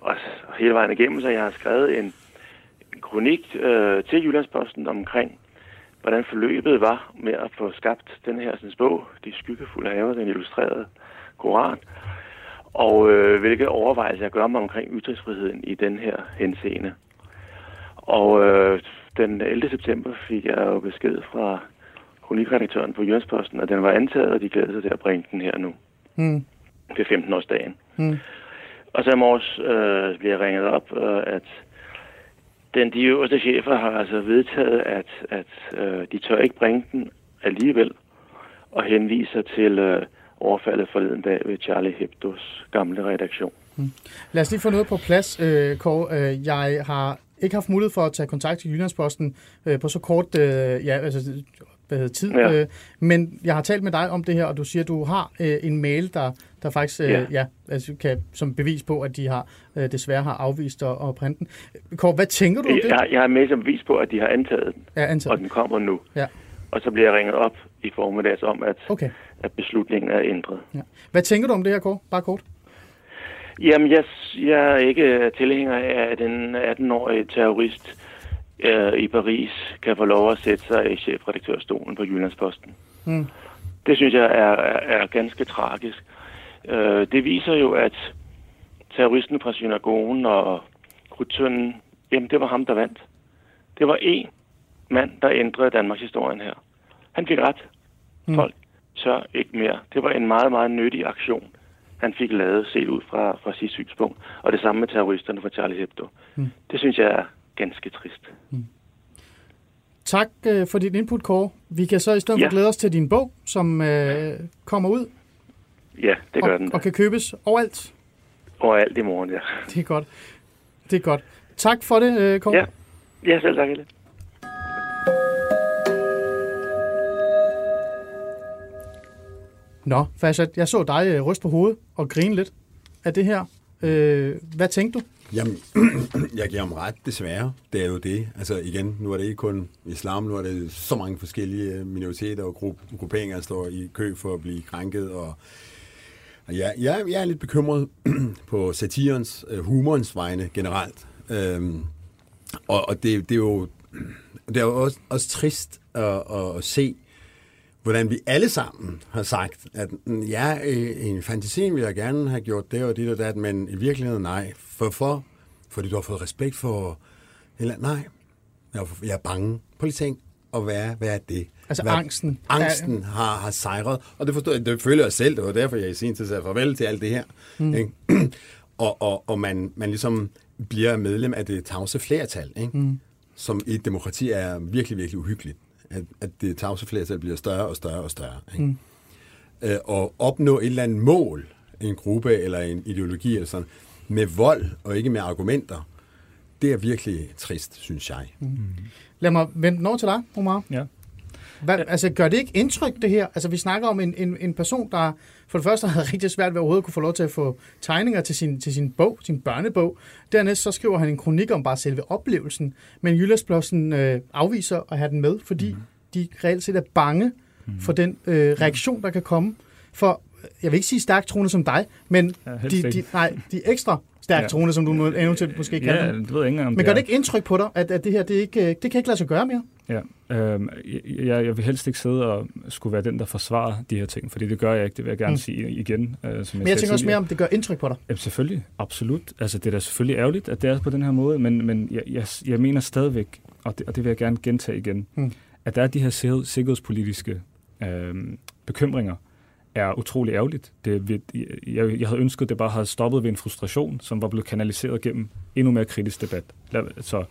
og, og hele vejen igennem, så jeg har skrevet en, en kronik øh, til Jyllandsposten omkring, hvordan forløbet var med at få skabt den her sådan, bog, De skyggefulde haver, den illustrerede koran, og øh, hvilke overvejelser jeg gør mig omkring ytringsfriheden i den her henseende. Og øh, den 11. september fik jeg jo besked fra kronikredaktøren på Jyllandsposten, at den var antaget, og de glæder sig til at bringe den her nu. Mm. Det er 15-årsdagen. Mm. Og så i morges øh, bliver jeg ringet op, øh, at den, de øverste chefer har altså vedtaget, at, at øh, de tør ikke bringe den alligevel, og henviser til øh, overfaldet forleden dag ved Charlie Hebdos gamle redaktion. Mm. Lad os lige få noget på plads, øh, Kåre. Øh, jeg har ikke haft mulighed for at tage kontakt til Jyllandsposten øh, på så kort øh, ja, altså, hvad hedder, tid. Ja. Øh, men jeg har talt med dig om det her, og du siger, at du har øh, en mail, der, der faktisk øh, ja. Ja, altså, kan, som bevis på, at de har øh, desværre har afvist at, at printe den. Kåre, hvad tænker du om det? Jeg, jeg har med som bevis på, at de har antaget den, ja, antaget. og den kommer nu. Ja. Og så bliver jeg ringet op i formiddags om, at, okay. at beslutningen er ændret. Ja. Hvad tænker du om det her, Kåre? Bare kort. Jamen, jeg, jeg er ikke tilhænger af, at en 18-årig terrorist øh, i Paris kan få lov at sætte sig i chefredaktørstolen på Jyllandsposten. Mm. Det synes jeg er, er, er ganske tragisk. Øh, det viser jo, at terroristen fra synagogen og krudtønden, jamen det var ham, der vandt. Det var én mand, der ændrede Danmarks historien her. Han fik ret. Mm. Folk tør ikke mere. Det var en meget, meget nyttig aktion, han fik lavet, set ud fra, fra sit synspunkt. Og det samme med terroristerne fra Charlie Hebdo. Mm. Det synes jeg er ganske trist. Mm. Tak øh, for dit input, Kåre. Vi kan så i stedet ja. for glæde os til din bog, som øh, kommer ud. Ja, det gør og, den. Og kan købes overalt. Overalt i morgen, ja. Det er godt. Det er godt. Tak for det, øh, Kåre. Ja, ja selv tak. Helle. Nå, Fashat, jeg så dig øh, ryste på hovedet og grine lidt af det her. Øh, hvad tænkte du? Jamen, jeg giver ham ret, desværre. Det er jo det. Altså igen, nu er det ikke kun islam, nu er det så mange forskellige øh, minoriteter og gru- grupperinger, der står i kø for at blive krænket. Og, og ja, jeg, jeg er lidt bekymret på satirens, øh, humorens vegne generelt. Øhm, og og det, det er jo, det er jo også, også trist at, at, at se, hvordan vi alle sammen har sagt, at mm, ja, i en fantasi vil jeg gerne have gjort det og det og det, men i virkeligheden nej. Hvorfor? Fordi du har fået respekt for... Eller nej, jeg er, jeg er bange. Prøv lige tænk, og hvad er, hvad er det? Altså hvad, angsten. Angsten har, har sejret, og det, forstår, det føler jeg selv, det var derfor, jeg i sin tid sagde farvel til alt det her. Mm. Ikke? og og, og man, man ligesom bliver medlem af det tavse flertal, ikke? Mm. som i et demokrati er virkelig, virkelig uhyggeligt at, at det tavse flertal bliver større og større og større. Ikke? Mm. Øh, og opnå et eller andet mål, en gruppe eller en ideologi eller sådan, med vold og ikke med argumenter, det er virkelig trist, synes jeg. Mm. Lad mig vente over til dig, Omar. Ja. Hvad, altså, gør det ikke indtryk, det her? Altså, vi snakker om en, en, en person, der for det første havde rigtig svært ved overhovedet at kunne få lov til at få tegninger til sin, til sin bog, sin børnebog. Dernæst så skriver han en kronik om bare selve oplevelsen, men Jyllandsblåsen øh, afviser at have den med, fordi mm. de reelt set er bange mm. for den øh, reaktion, der kan komme. For, jeg vil ikke sige stærkt troende som dig, men Ja, de, de, nej, de ekstra stærkt Ja. troende, som du nu eventuelt måske kalder Ja, dem. det ved jeg ikke engang, Men gør det ikke indtryk på dig, at, at det her, det, ikke, det kan ikke lade sig gøre mere? Ja, øhm, jeg, jeg vil helst ikke sidde og skulle være den, der forsvarer de her ting, fordi det gør jeg ikke, det vil jeg gerne Mm. sige igen. Øh, som Men jeg sagde tænker også mere, tidligere. om det gør indtryk på dig. Jamen, selvfølgelig, absolut. Altså, det er da selvfølgelig ærgerligt, at det er på den her måde, men, men jeg, jeg, jeg mener stadigvæk, og det, og det vil jeg gerne gentage igen, Mm. at der er de her sikkerhed- sikkerhedspolitiske øhm, bekymringer, er utrolig ærgerligt. Det, jeg, jeg havde ønsket, at det bare havde stoppet ved en frustration, som var blevet kanaliseret gennem endnu mere kritisk debat. Så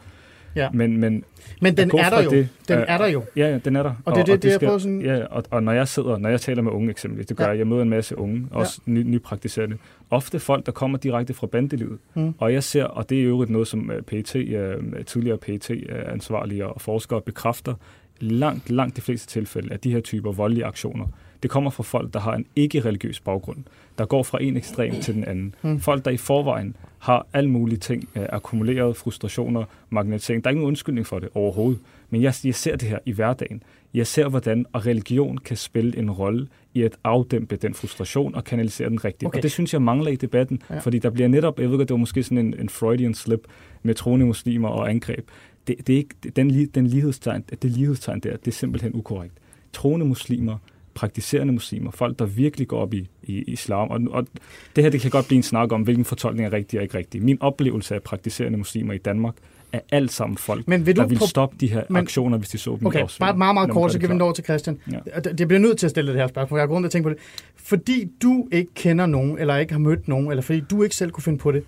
Ja. Men, men, Men den er der jo. det, Den øh, er der jo. Ja, ja, den er der. Og det er det, det, jeg skal- prøver sådan- Ja, og, og når jeg sidder, når jeg taler med unge eksempelvis, det gør Ja. ja. jeg, jeg møder en masse unge, også ny, nypraktiserende, ofte folk, der kommer direkte fra bandelivet. Mm. Og jeg ser, og det er jo noget, som øh, PET, øh, tidligere PET-ansvarlige og forskere bekræfter, langt, langt de fleste tilfælde af de her typer voldelige aktioner, det kommer fra folk, der har en ikke-religiøs baggrund, der går fra en ekstrem til den anden. Mm. Folk, der i forvejen har alle mulige ting, øh, akkumuleret frustrationer, magnetisering. Der er ikke nogen undskyldning for det overhovedet. Men jeg, jeg ser det her i hverdagen. Jeg ser, hvordan og religion kan spille en rolle i at afdæmpe den frustration og kanalisere den rigtigt. Okay. Og det synes jeg mangler i debatten, Ja. fordi der bliver netop, jeg ved godt, det var måske sådan en, en Freudian slip med troende muslimer og angreb. Det, det er ikke, den, den lighedstegn, det lighedstegn der, det er simpelthen ukorrekt. Troende muslimer, praktiserende muslimer, folk, der virkelig går op i, i islam. Og, og det her det kan godt blive en snak om, hvilken fortolkning er rigtig og ikke rigtig. Min oplevelse af praktiserende muslimer i Danmark er alt sammen folk, Men vil du der vil stoppe de her Men- aktioner, hvis de så dem i Okay, bare meget, meget kort, så kan vi nå til Christian. Ja. Det bliver nødt til at stille det her spørgsmål. Jeg har grund til at tænke på det. Fordi du ikke kender nogen, eller ikke har mødt nogen, eller fordi du ikke selv kunne finde på det,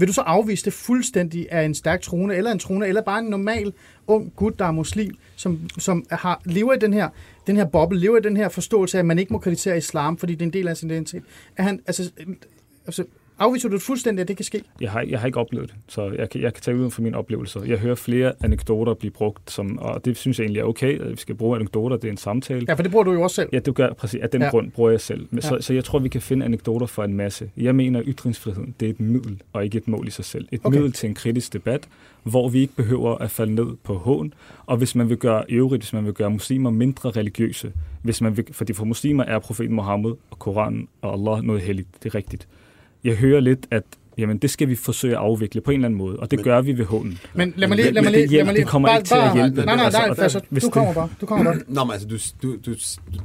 vil du så afvise det fuldstændig af en stærk trone, eller en trone, eller bare en normal ung gut, der er muslim, som, som har, lever i den her, den her boble, lever i den her forståelse af, at man ikke må kritisere islam, fordi det er en del af sin identitet. Er han, altså, altså, afviser du det fuldstændig, at det kan ske? Jeg har, jeg har ikke oplevet det, så jeg kan, jeg kan tage ud fra mine oplevelser. Jeg hører flere anekdoter blive brugt, som, og det synes jeg egentlig er okay, at vi skal bruge anekdoter, det er en samtale. Ja, for det bruger du jo også selv. Ja, det gør præcis. Af den Ja. grund bruger jeg selv. Men, Ja. så, så jeg tror, vi kan finde anekdoter for en masse. Jeg mener, at ytringsfriheden det er et middel, og ikke et mål i sig selv. Et Okay. middel til en kritisk debat, hvor vi ikke behøver at falde ned på hån. Og hvis man vil gøre øvrigt, hvis man vil gøre muslimer mindre religiøse, hvis man vil, fordi for muslimer er profeten Mohammed og Koranen og Allah noget helligt. Det er rigtigt. Jeg hører lidt, at jamen, det skal vi forsøge at afvikle på en eller anden måde, og det Men- gør vi ved hånden. Men lad mig lige... Men- Lad mig lige, det lad mig lige det kommer bare, ikke til at bare- hjælpe. Nej, nej, nej, Altså, nej, altså, hvis du det- kommer bare. Du kommer bare. Nå, men altså, du, du, du,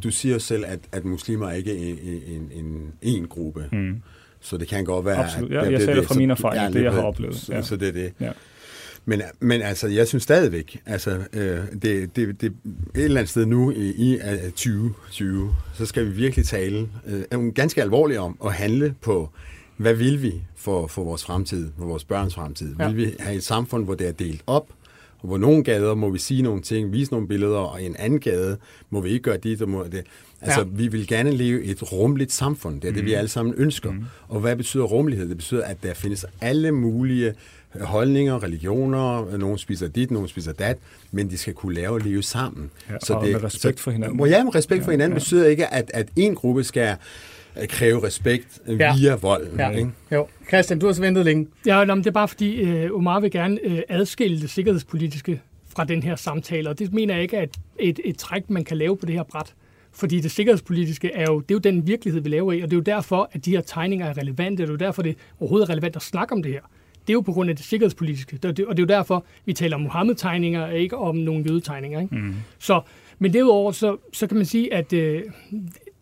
du siger selv, at, at muslimer ikke er en, en, en, en gruppe. Mm. Så det kan godt være, Absolut. at... Ja, det- jeg det- sagde det fra så- min erfaring, ja, det jeg har oplevet. Så, Ja. så det er det. Ja. Men, men altså, jeg synes stadigvæk, altså, øh, det, det, det, et eller andet sted nu i, i øh, 2020, så skal vi virkelig tale øh, ganske alvorligt om at handle på, hvad vil vi for, for vores fremtid, for vores børns fremtid? Ja. Vil vi have et samfund, hvor det er delt op, og hvor nogle gader må vi sige nogle ting, vise nogle billeder, og i en anden gade må vi ikke gøre dit og må det. Altså, Ja. vi vil gerne leve et rummeligt samfund. Det er det, vi alle sammen ønsker. Mm. Og hvad betyder rummelighed? Det betyder, at der findes alle mulige holdninger, religioner, nogen spiser dit, nogen spiser dat, men de skal kunne lave og leve sammen. Ja, og med respekt for hinanden. Ja, med respekt for Ja, hinanden ja. betyder ikke, at, at en gruppe skal øh, kræve respekt Ja. via vold. Ja. Ikke? Jo. Christian, du har så ventet længe. Ja, nå, men det er bare fordi, øh, Omar vil gerne øh, adskille det sikkerhedspolitiske fra den her samtale, og det mener jeg ikke er et, et, et træk, man kan lave på det her bræt. Fordi det sikkerhedspolitiske er jo, det er jo den virkelighed, vi lever i, og det er jo derfor, at de her tegninger er relevante, og det er jo derfor, det overhovedet er relevant at snakke om det her. Det er jo på grund af det sikkerhedspolitiske, er og det er jo derfor, vi taler om Mohammed-tegninger, og ikke om nogle jødetegninger. Ikke? Mm. Så, men derudover, så, så kan man sige, at øh,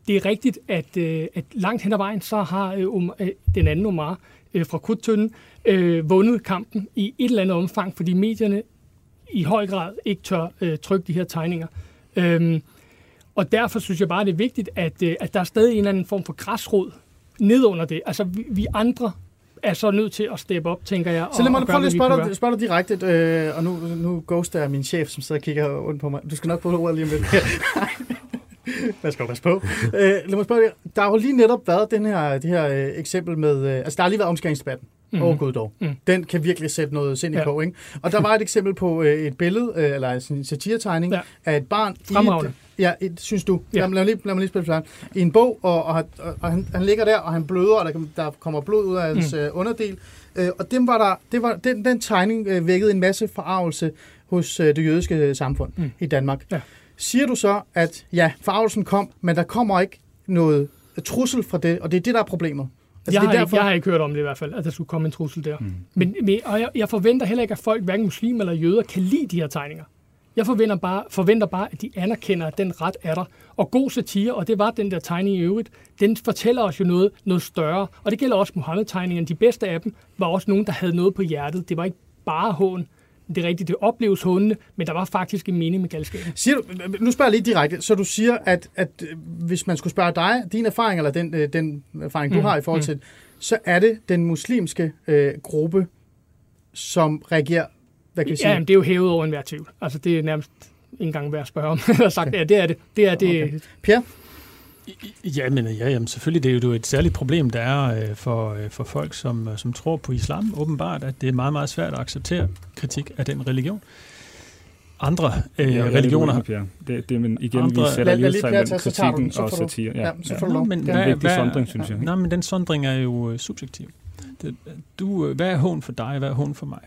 det er rigtigt, at, øh, at langt hen ad vejen, så har øh, um, øh, den anden Omar øh, fra Krudtønden øh, vundet kampen i et eller andet omfang, fordi medierne i høj grad ikke tør øh, trykke de her tegninger. Øhm, og derfor synes jeg bare, det er vigtigt, at, øh, at der er stadig en eller anden form for græsrod ned under det. Altså, vi, vi andre er så nødt til at steppe op, tænker jeg. Så lad mig prøve lige at spørge spørge dig direkte, øh, og nu, nu ghoster jeg min chef, som sidder og kigger rundt på mig. Du skal nok få ordet lige om lidt. Hvad skal du passe på? øh, lad mig spørge der har jo lige netop været den her, det her øh, eksempel med, øh, altså der har lige været omskæringsdebatten. Mm. Åh gud dog. Mm. Den kan virkelig sætte noget sind i Ja. på, ikke? Og der var et eksempel på øh, et billede, øh, eller sådan en satiretegning, Ja. af et barn. i Fremragende. Et, ja, et, synes du. Ja. Lad, mig, lad, mig lige, lad mig lige spille færdig. I en bog, og, og, og, og han, han ligger der, og han bløder, og der, der kommer blod ud af hans Mm. øh, underdel. Øh, og den, var der, det var, den, den tegning øh, vækkede en masse forarvelse hos øh, det jødiske samfund Mm. mm. i Danmark. Ja. Siger du så, at ja, forarvelsen kom, men der kommer ikke noget trussel fra det, og det er det, der er problemet? Altså, jeg, det har er derfor... ikke, jeg har ikke hørt om det i hvert fald, at der skulle komme en trussel der. Mm. Men, men, og jeg, jeg forventer heller ikke, at folk, hverken muslimer eller jøder, kan lide de her tegninger. Jeg forventer bare, forventer bare, at de anerkender, at den ret er der. Og god satire, og det var den der tegning i øvrigt, den fortæller os jo noget, noget større. Og det gælder også Mohammed-tegningerne. De bedste af dem var også nogen, der havde noget på hjertet. Det var ikke bare hån. Det er rigtigt, det opleves hånende, men der var faktisk en mening med galskaben. Siger du, nu spørger jeg lige direkte, så du siger, at, at øh, hvis man skulle spørge dig, din erfaring, eller den, øh, den erfaring, du Mm, har i forhold til, så er det den muslimske øh, gruppe, som reagerer hvad kan vi sige? Ja, det er jo hævet over enhver tvivl. Altså, det er nærmest ikke engang værd at spørge om. Sagt, ja, det er det. Det er det. Okay. Pierre? Ja, men ja, jamen, selvfølgelig det er jo et særligt problem, der er øh, for, øh, for folk, som, øh, som tror på islam, åbenbart, at det er meget, meget svært at acceptere kritik af den religion. Andre øh, lidt religioner... Pierre. Det, det, men igen, Andre- vi sætter lige sig mellem tage, så du kritikken så og satire. Ja, så får du lov. men Det er en vigtig sondring, synes jeg. Nej, men den sondring er jo øh, subjektiv. Det, du, øh, hvad er hån for dig, hvad er hån for mig?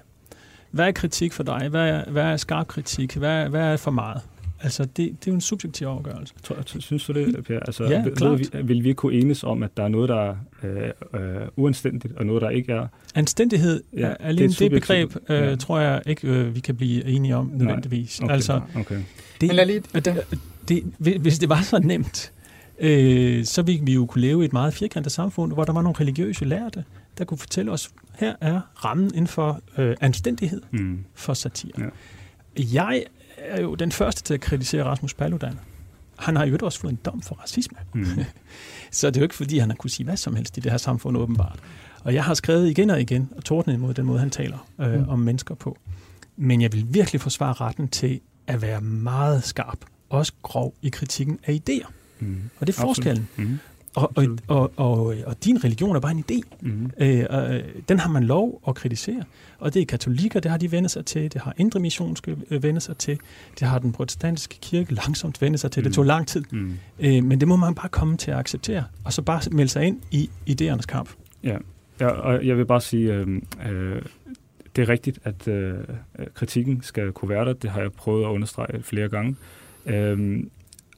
Hvad er kritik for dig? Hvad er, hvad er skarp kritik? Hvad, hvad er for meget? Altså, det, det er jo en subjektiv afgørelse. Tror, jeg- synes du det, Per? Altså, Ja, ved- klart. ved vil vi kunne enes om, at der er noget, der er øh, øh, uanstændigt, og noget, der ikke er? Anstændighed, Ja, er alene det, det begreb, øh, Ja. tror jeg ikke, øh, vi kan blive enige om nødvendigvis. Okay. Altså, okay. det, Men lad lige... Det, det, hvis det var så nemt, øh, så ville vi jo kunne leve i et meget firkantet samfund, hvor der var nogle religiøse lærte, der kunne fortælle os, her er rammen inden for øh, anstændighed Mm. for satire. Ja. Jeg er jo den første til at kritisere Rasmus Paludan. Han har jo også fået en dom for racisme. Mm. Så det er jo ikke, fordi han har kunne sige hvad som helst i det her samfund, åbenbart. Og jeg har skrevet igen og igen og tordnet imod den måde, han taler øh, Mm. om mennesker på. Men jeg vil virkelig forsvare retten til at være meget skarp, også grov i kritikken af idéer. Mm. Og det er forskellen. Mm. Og, og, og, og, og din religion er bare en idé. Mm. Øh, øh, den har man lov at kritisere. Og det er katolikker, det har de vendt sig til. Det har indre missionske øh, vendt sig til. Det har den protestantiske kirke langsomt vendt sig til. Det Mm. tog lang tid. Mm. Øh, men det må man bare komme til at acceptere. Og så bare melde sig ind i idéernes kamp. Ja, ja, og jeg vil bare sige, øh, øh, det er rigtigt, at øh, kritikken skal kunne være der. Det har jeg prøvet at understrege flere gange. Øh,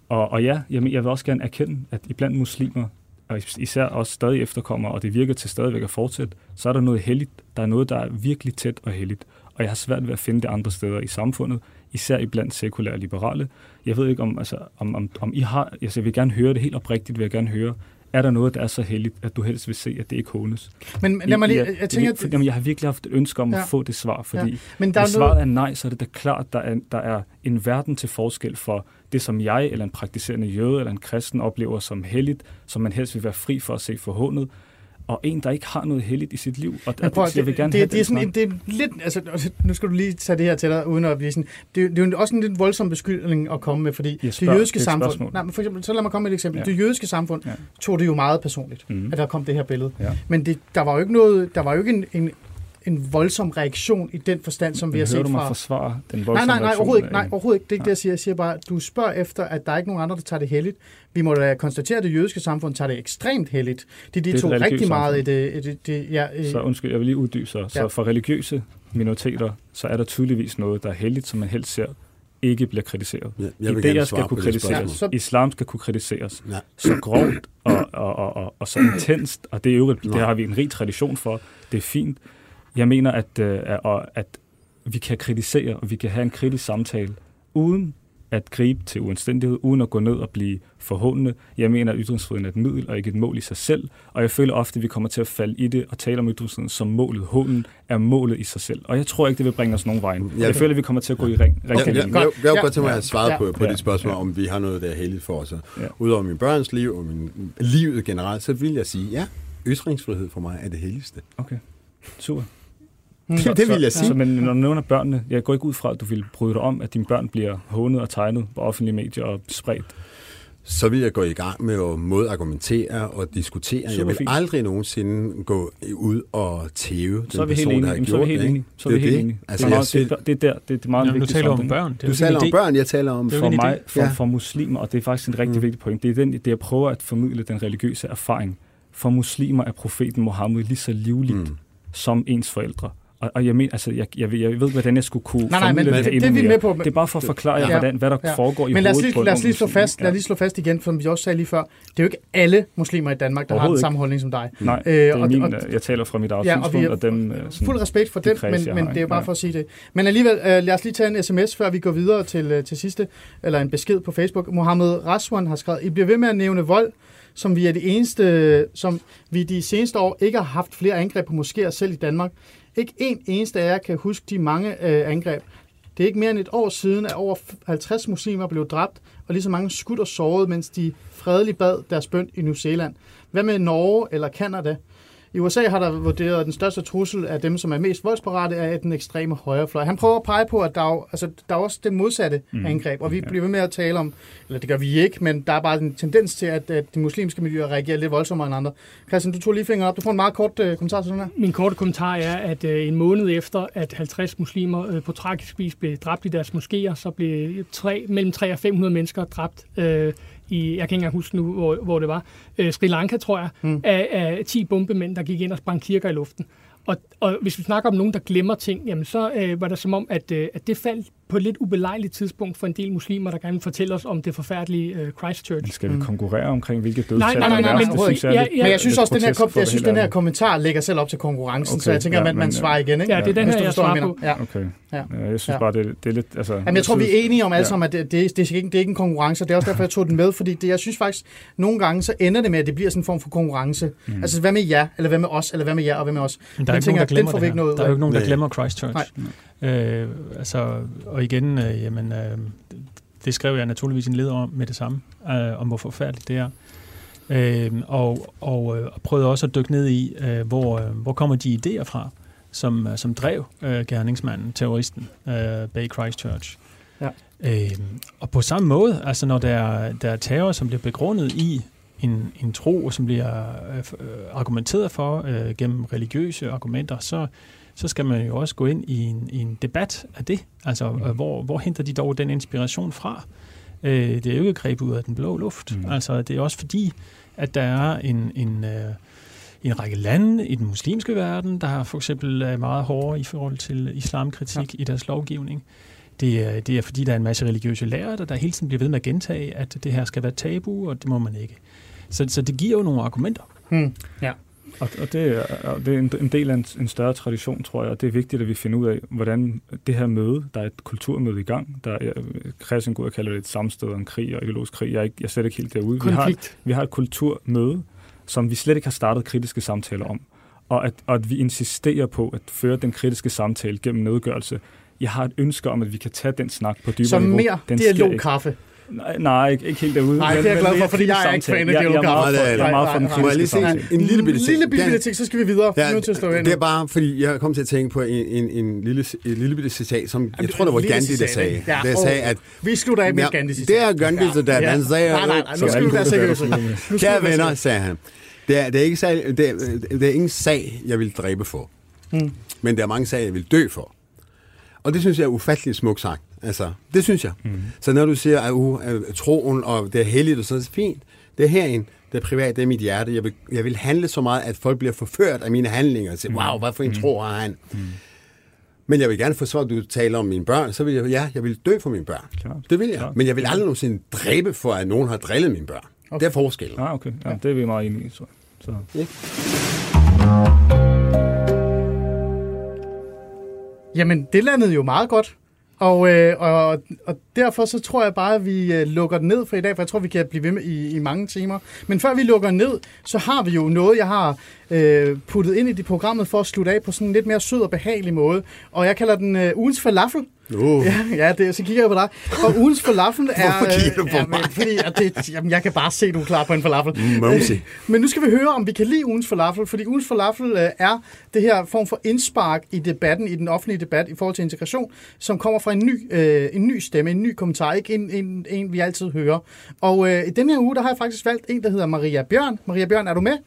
og, og ja, jamen, jeg vil også gerne erkende, at iblandt muslimer, og is- især også stadig efterkommer, og det virker til stadigvæk at fortsætte, så er der noget helligt. Der er noget, der er virkelig tæt og helligt. Og jeg har svært ved at finde det andre steder i samfundet, især iblandt sekulære og liberale. Jeg ved ikke, om, altså, om, om, om I har... Altså, jeg vil gerne høre det helt oprigtigt, vil jeg gerne høre. Er der noget, der er så heldigt, at du helst vil se, at det ikke hånes? Men lad mig lige... Ja, Jeg tænker, for, jamen, jeg har virkelig haft et ønske om ja. at få det svar, fordi ja. men der hvis er noget... svaret er nej, så er det da klart, der er, der er en verden til forskel for det, som jeg eller en praktiserende jøde eller en kristen oplever som helligt, som man helst vil være fri for at se forhånet, og en, der ikke har noget helligt i sit liv. Og, prøv, det, jeg vil gerne det, have det, det, er sådan, det er lidt, altså, nu skal du lige tage det her til dig, uden at blive sådan, det, er- det er jo også en lidt voldsom beskyldning at komme med, fordi Jeg spørger, det jødiske det et samfund, spørgsmål. nej, men for eksempel, så lad mig komme med et eksempel, Ja. det jødiske samfund Ja. tog det jo meget personligt, Mhm. at der kom det her billede, Ja. men det, der var jo ikke noget, der var jo ikke en, en, en voldsom reaktion i den forstand, som vi Men har hører set du mig fra... forsvare den Nej, voldsomme nej, nej, reaktion overhovedet ikke. Nej, overhovedet ikke. Det er ikke Nej. det, jeg siger. Jeg siger bare, du spørger efter, at der er ikke nogen andre, der tager det heldigt. Vi må da konstatere, at det jødiske samfund tager det ekstremt heldigt. De, de Det er tog rigtig meget i det. i det, det ja, Så undskyld, jeg vil lige uddybe så. Så Ja. for religiøse minoriteter, så er der tydeligvis noget, der er heldigt, som man helst ser ikke bliver kritiseret. Jeg, jeg Idéer skal kunne kritiseres. Ja, så- Islam skal kunne kritiseres. Ja. så grovt og, og, og, og, og så intenst, og det er jo det Nej. har vi en rig tradition for. Det er fint. Jeg mener, at, øh, at, vi kan kritisere, og vi kan have en kritisk samtale, uden at gribe til uanstændighed, uden at gå ned og blive forhåndende. Jeg mener, at ytringsfriheden er et middel og ikke et mål i sig selv, og jeg føler ofte, at vi kommer til at falde i det og tale om ytringsfriheden som målet. Hånden er målet i sig selv, og jeg tror ikke, det vil bringe os nogen vejen. Ja. Jeg føler, at vi kommer til at gå i ring. Jeg, Rigtig jeg, jeg, jeg, jeg Ja. godt tænke mig at Ja. på, på Ja. dit spørgsmål, Ja. om vi har noget, der er heldigt for os. Ja. Udover min børns liv og min livet generelt, så vil jeg sige, ja, ytringsfrihed for mig er det helligste. Okay, super. Det, det vil jeg sige. Så, men når du nævner børnene, jeg går ikke ud fra, at du vil bryde dig om, at dine børn bliver hånet og tegnet på offentlige medier og spredt. så vil jeg gå i gang med at modargumentere og diskutere. Super jeg vil fint. aldrig nogensinde gå ud og tæve Så er den vi helt person, der har Jamen, gjort så er vi helt enige. Så er Det vi er helt det. enige. Altså, det, er jeg meget, det, det, er der, det, er meget Jamen, du vigtigt. taler om børn. Det er Du taler om idé. børn, jeg taler om... For mig, for, Ja. for muslimer, og det er faktisk en rigtig Mm. vigtig point, det er den, det jeg prøver at formidle den religiøse erfaring. For muslimer er profeten Mohammed lige så livligt Mm. mm. som ens forældre. Og, og jeg, mener, altså, jeg, jeg, ved, jeg ved, hvordan jeg skulle kunne Nej, nej, men det, det, det er endnu vi med på. Det er bare for at forklare jer, Ja. hvordan, hvad der Ja. foregår i Men lad os lige, lad os lige slå fast, lad Ja. os lige slå fast igen, som vi også sagde lige før. Det er jo ikke alle muslimer i Danmark, der har den samme holdning som dig. Nej, Øh, det er og- min, og- øh, jeg taler fra mit eget Ja, og vi synspunkt, har og dem... øh, sådan- Fuld respekt for de kreds, men, men har, det er jo bare ja. for at sige det. Men alligevel, øh, lad os lige tage en sms, før vi går videre til, øh, til sidste, eller en besked på Facebook. Mohammed Raswan har skrevet, I bliver ved med at nævne vold, som vi er det eneste, som vi de seneste år ikke har haft flere angreb på moskéer selv i Danmark. Ikke en eneste af jer kan huske de mange øh, angreb. Det er ikke mere end et år siden, at over 50 muslimer blev dræbt, og lige så mange skudt og såret, mens de fredeligt bad deres bøn i New Zealand. Hvad med Norge eller Kanada? I USA har der vurderet, at den største trussel af dem, som er mest voldsparate, er den ekstreme højrefløj. Han prøver at pege på, at der er, altså, der er også det modsatte mm. angreb, og vi bliver ved med at tale om, eller det gør vi ikke, men der er bare en tendens til, at, at de muslimske miljøer reagerer lidt voldsommere end andre. Christian, du tog lige fingeren op. Du får en meget kort uh, kommentar til den her. Min korte kommentar er, at uh, en måned efter, at 50 muslimer uh, på tragisk vis blev dræbt i deres moskéer, så blev tre, mellem 3 og 500 mennesker dræbt uh, i, jeg kan ikke engang huske nu, hvor, hvor det var, øh, Sri Lanka, tror jeg, mm. af, af 10 bombemænd, der gik ind og sprang kirker i luften. Og, og hvis vi snakker om nogen, der glemmer ting, jamen så øh, var det som om, at, øh, at det faldt på et lidt ubelejligt tidspunkt for en del muslimer, der gerne vil fortælle os om det forfærdelige uh, Christchurch. Men skal vi mm. konkurrere omkring, hvilke dødstal nej, nej, nej, nej, men, synes jeg, ja, ja, men jeg synes også, den her, kom, jeg synes, den her kommentar lægger selv op til konkurrencen, okay, så jeg tænker, ja, at man, man svarer igen. Ikke? Ja, det er den her, jeg svarer på. Ja. Okay. Ja. Jeg synes bare, det, det er lidt... Altså, Jamen, jeg tror, vi er enige om alle sammen, at det, det, det, er ikke, det er ikke en konkurrence, det er også derfor, jeg tog den med, fordi det, jeg synes faktisk, nogle gange, så ender det med, at det bliver sådan en form for konkurrence. Mm. Altså, hvad med jer, eller hvad med os, eller hvad med jer, og hvad med os. Men der er ikke nogen, der glemmer det. Der er jo ikke nogen, der glemmer Christchurch. Øh, altså, og igen, øh, jamen, øh, det skrev jeg naturligvis en leder om med det samme, øh, om hvor forfærdeligt det er. Øh, og, og, øh, og prøvede også at dykke ned i, øh, hvor, øh, hvor kommer de idéer fra, som, øh, som drev øh, gerningsmanden, terroristen øh, bag Christchurch. Ja. Øh, og på samme måde, altså når der er, der er terror, som bliver begrundet i en, en tro, som bliver øh, argumenteret for øh, gennem religiøse argumenter, så, så skal man jo også gå ind i en, i en debat af det. Altså, mm. hvor, hvor henter de dog den inspiration fra? Øh, det er jo ikke grebet ud af den blå luft. Mm. Altså, det er også fordi, at der er en, en, øh, en række lande i den muslimske verden, der for eksempel er meget hårdere i forhold til islamkritik ja. i deres lovgivning. Det er, det er fordi, der er en masse religiøse lærere, der, der hele tiden bliver ved med at gentage, at det her skal være tabu, og det må man ikke. Så, så det giver jo nogle argumenter. Hmm. Ja. Og, og det, er, det er en, en del af en, en større tradition, tror jeg, og det er vigtigt, at vi finder ud af, hvordan det her møde, der er et kulturmøde i gang, der er, Christian Gud kalder det et samsted om krig og ideologisk krig, jeg er, ikke, jeg er slet ikke helt derude. Vi har, vi har et kulturmøde, som vi slet ikke har startet kritiske samtaler om, og at, og at vi insisterer på at føre den kritiske samtale gennem nedgørelse. Jeg har et ønske om, at vi kan tage den snak på dybere Som niveau. Som mere dialogkaffe. Nej, nej ikke, ikke helt derude. Nej, det er jeg glad for, fordi jeg er ikke fan af. Jeg, jeg, jeg er meget for den kritiske samtale. En lille bitte ting. Lille bitte ting, så skal vi videre. Ja, nu til at det er bare, fordi jeg kom til at tænke på en, en, en lille, en lille bitte citat, som jeg tror, det var Gandhi, der sagde. Ja, der sagde, at... Vi slutter af med Gandhi citat. Det er Gandhi citat. Han sagde... Nej, nej, nej, nu skal vi være seriøse. Kære venner, sagde han. Det er, det, er ikke sag, det, er, det er ingen sag, jeg vil dræbe for. Hmm. Men der er mange sager, jeg vil dø for. Og det synes jeg er ufatteligt smukt sagt. Altså, det synes jeg. Mm. Så når du siger, at uh, troen og det er heldigt og sådan, så er fint. Det er herinde. Det er privat, det er mit hjerte. Jeg vil, jeg vil handle så meget, at folk bliver forført af mine handlinger. Og siger, mm. wow, hvad for en mm. tro har han? Mm. Men jeg vil gerne forsvare, at du taler om mine børn. Så vil jeg, ja, jeg vil dø for mine børn. Klar. Det vil jeg. Klar. Men jeg vil aldrig nogensinde dræbe for, at nogen har drillet mine børn. Okay. Det er forskellen. Ah, okay. Ja, det er vi meget enige i. Så. så. Ja. Jamen, det landede jo meget godt. Og, øh, og, og derfor så tror jeg bare, at vi øh, lukker den ned for i dag, for jeg tror, vi kan blive ved med i, i mange timer. Men før vi lukker ned, så har vi jo noget, jeg har øh, puttet ind i det programmet for at slutte af på sådan en lidt mere sød og behagelig måde. Og jeg kalder den øh, ugens falafel. Uh. Ja, ja det, så kigger jeg på dig. Og ugens falafel er... Hvorfor kigger du på ja, mig? Men, fordi at det, jamen, jeg kan bare se, du er klar på en falafel. Mosey. Men nu skal vi høre, om vi kan lide ugens falafel, fordi ugens falafel øh, er det her form for indspark i debatten, i den offentlige debat i forhold til integration, som kommer fra en ny, øh, en ny stemme, en ny kommentar, ikke en, en, en vi altid hører. Og øh, i den her uge, der har jeg faktisk valgt en, der hedder Maria Bjørn. Maria Bjørn, er du med?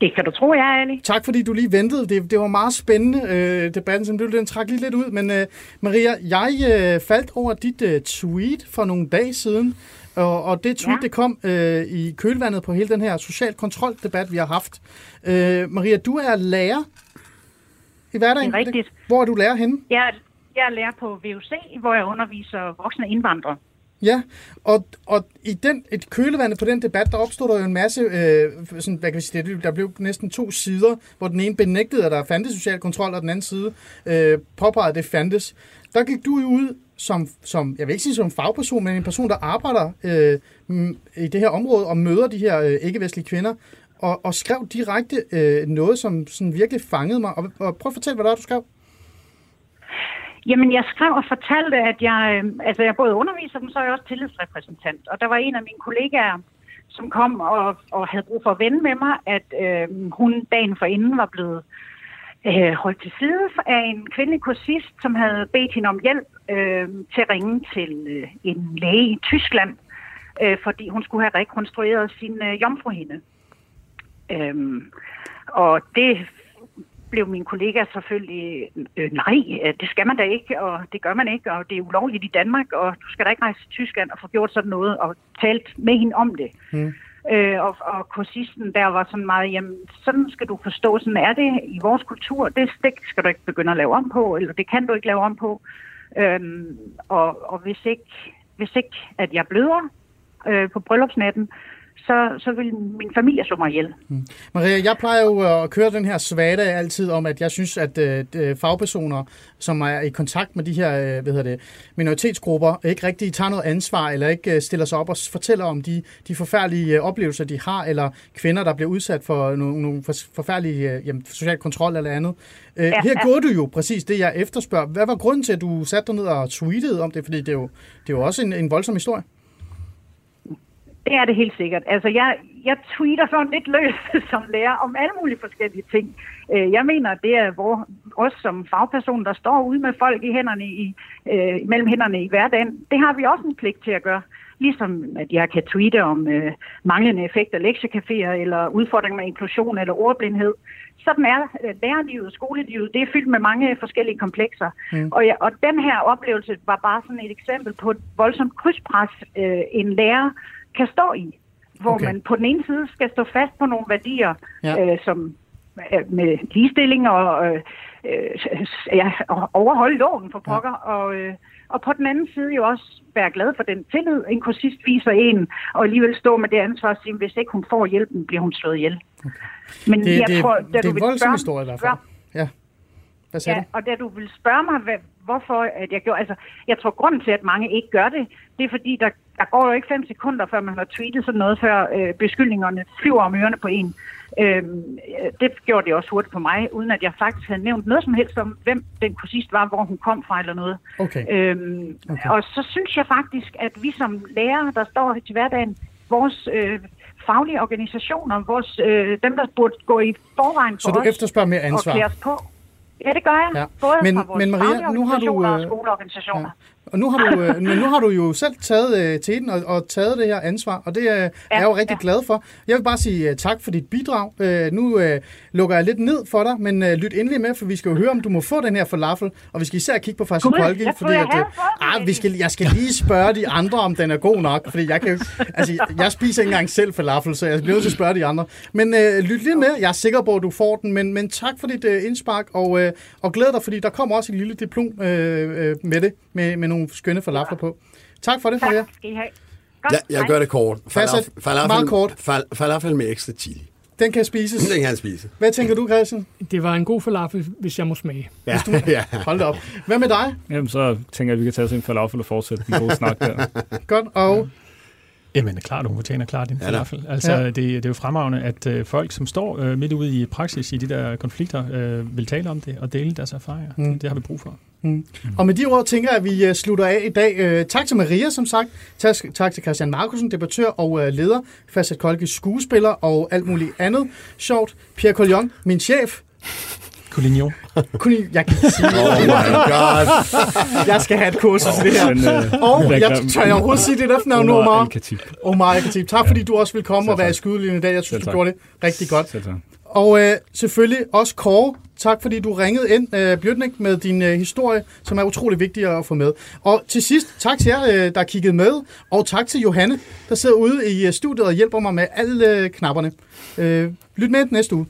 Det kan du tro, jeg er, Ali. Tak fordi du lige ventede. Det, det var meget spændende, øh, debatten, som du den trak lige lidt ud. Men øh, Maria, jeg øh, faldt over dit øh, tweet for nogle dage siden, og, og det tweet, ja. det kom øh, i kølvandet på hele den her social kontrol-debat, vi har haft. Øh, Maria, du er lærer i hverdagen. Det er rigtigt. Hvor er du lærer henne? Jeg, jeg er lærer på VUC, hvor jeg underviser voksne indvandrere. Ja, og, og i den, et kølevand på den debat, der opstod der jo en masse, øh, sådan, hvad kan vi sige, der blev næsten to sider, hvor den ene benægtede, at der fandtes social kontrol, og den anden side øh, påpegede, at det fandtes. Der gik du jo ud som, som, jeg vil ikke sige som fagperson, men en person, der arbejder øh, i det her område og møder de her øh, ikke-vestlige kvinder, og, og skrev direkte øh, noget, som sådan virkelig fangede mig. Og, og prøv at fortælle, hvad der er, du skrev. Jamen, jeg skrev og fortalte, at jeg, øhm, altså jeg både underviser dem, så er jeg også tillidsrepræsentant. Og der var en af mine kollegaer, som kom og, og havde brug for at vende med mig, at øh, hun dagen for inden var blevet øh, holdt til side af en kvindelig kursist, som havde bedt hende om hjælp øh, til at ringe til øh, en læge i Tyskland, øh, fordi hun skulle have rekonstrueret sin øh, jomfruhinde. Øh, og det blev min kollega selvfølgelig, øh, nej, øh, det skal man da ikke, og det gør man ikke, og det er ulovligt i Danmark, og du skal da ikke rejse til Tyskland og få gjort sådan noget, og talt med hende om det. Mm. Øh, og, og kursisten der var sådan meget, jamen, sådan skal du forstå, sådan er det i vores kultur, det, det skal du ikke begynde at lave om på, eller det kan du ikke lave om på. Øhm, og, og hvis ikke, hvis ikke, at jeg bløder øh, på bryllupsnatten, så, så vil min familie slå mig ihjel. Mm. Maria, jeg plejer jo at køre den her svada altid om, at jeg synes, at øh, fagpersoner, som er i kontakt med de her øh, hvad hedder det, minoritetsgrupper, ikke rigtig tager noget ansvar, eller ikke øh, stiller sig op og fortæller om de, de forfærdelige øh, oplevelser, de har, eller kvinder, der bliver udsat for nogle, nogle forfærdelige øh, jamen, social kontrol eller andet. Øh, ja, her ja. gjorde du jo præcis det, jeg efterspørger. Hvad var grunden til, at du satte dig ned og tweetede om det? Fordi det er jo, det er jo også en, en voldsom historie. Det er det helt sikkert. Altså, jeg, jeg tweeter sådan lidt løs som lærer om alle mulige forskellige ting. Øh, jeg mener, det er hvor, os som fagperson, der står ude med folk i hænderne i, øh, mellem hænderne i hverdagen. Det har vi også en pligt til at gøre. Ligesom at jeg kan tweete om øh, manglende effekt af lektiecaféer, eller udfordringer med inklusion eller ordblindhed. Sådan er øh, lærerlivet, skolelivet, det er fyldt med mange forskellige komplekser. Mm. Og, ja, og den her oplevelse var bare sådan et eksempel på et voldsomt krydspres, øh, en lærer kan stå i. Hvor okay. man på den ene side skal stå fast på nogle værdier, ja. øh, som øh, med ligestilling og øh, øh, ja, overholde loven for pokker, ja. og, øh, og på den anden side jo også være glad for den tillid, en kursist viser en, og alligevel stå med det ansvar at sige, hvis ikke hun får hjælpen, bliver hun slået ihjel. Okay. Men det, jeg det, tror, da det er en voldsom historie i hvert fald. Ja. Hvad ja, du? og da du vil spørge mig, hvad, hvorfor at jeg gjorde... Altså, jeg tror, grunden til, at mange ikke gør det, det er fordi, der, der går jo ikke fem sekunder, før man har tweetet sådan noget, før øh, beskyldningerne flyver om ørerne på en. Øhm, det gjorde det også hurtigt på mig, uden at jeg faktisk havde nævnt noget som helst om, hvem den kursist var, hvor hun kom fra eller noget. Okay. Øhm, okay. Og så synes jeg faktisk, at vi som lærere, der står til hverdagen, vores øh, faglige organisationer, vores, øh, dem, der burde gå i forvejen for Så du os, efterspørger mere ansvar? Og på. Ja, det gør jeg. Ja. Både men, fra vores men Maria, nu har du, og øh, skoleorganisationer. Ja. Og nu har du, øh, men nu har du jo selv taget øh, til den og, og taget det her ansvar, og det øh, ja, er jeg jo rigtig ja. glad for. Jeg vil bare sige uh, tak for dit bidrag. Uh, nu uh, lukker jeg lidt ned for dig, men uh, lyt endelig med, for vi skal jo høre, om du må få den her falafel, og vi skal især kigge på Farsi Kolgi, fordi at, uh, ah, vi skal, jeg skal lige spørge de andre, om den er god nok, fordi jeg kan altså, jeg spiser ikke engang selv falafel, så jeg bliver nødt til at spørge de andre. Men uh, lyt lige med, jeg er sikker på, at du får den, men, men tak for dit uh, indspark, og, uh, og glæd dig, fordi der kommer også et lille diplom uh, uh, med det, med, med nogle skønne falafler på. Tak for det, tak, Maria. skal I have. Godt, ja, jeg gør det kort. Falafel, falafel, meget kort. Fal, falafel med ekstra chili. Den kan spises. Den kan jeg spise. Hvad tænker du, Christian? Det var en god falafel, hvis jeg må smage. Ja, du... ja. Hold op. Hvad med dig? Jamen, så tænker jeg, at vi kan tage os en falafel og fortsætte den gode snak der. Godt, og... Jamen, klart, hun fortjener klart en falafel. Altså, ja. det, det er jo fremragende, at øh, folk, som står øh, midt ude i praksis i de der konflikter, øh, vil tale om det og dele deres erfaringer. Mm. Det, det har vi brug for. Mm. Mm. Og med de ord tænker jeg, at vi uh, slutter af i dag. Uh, tak til Maria, som sagt. Tak, tak til Christian Markusen, debattør og uh, leder. Fastsat Kolkis skuespiller og alt muligt andet sjovt. Pierre Collion, min chef. Collignon. Collignon. Jeg kan sige Oh my god. jeg skal have et kursus oh, det her. Men, uh, og jeg tør jeg overhovedet sige det efternavn nu, Omar? Omar Al-Khatib. Tak fordi du også vil komme og være i skydelinjen i dag. Jeg synes, du gjorde det rigtig godt. Og øh, selvfølgelig også Kåre, tak fordi du ringede ind, øh, Bjørnik, med din øh, historie, som er utrolig vigtig at få med. Og til sidst, tak til jer, øh, der kiggede med, og tak til Johanne, der sidder ude i øh, studiet og hjælper mig med alle øh, knapperne. Øh, lyt med næste uge.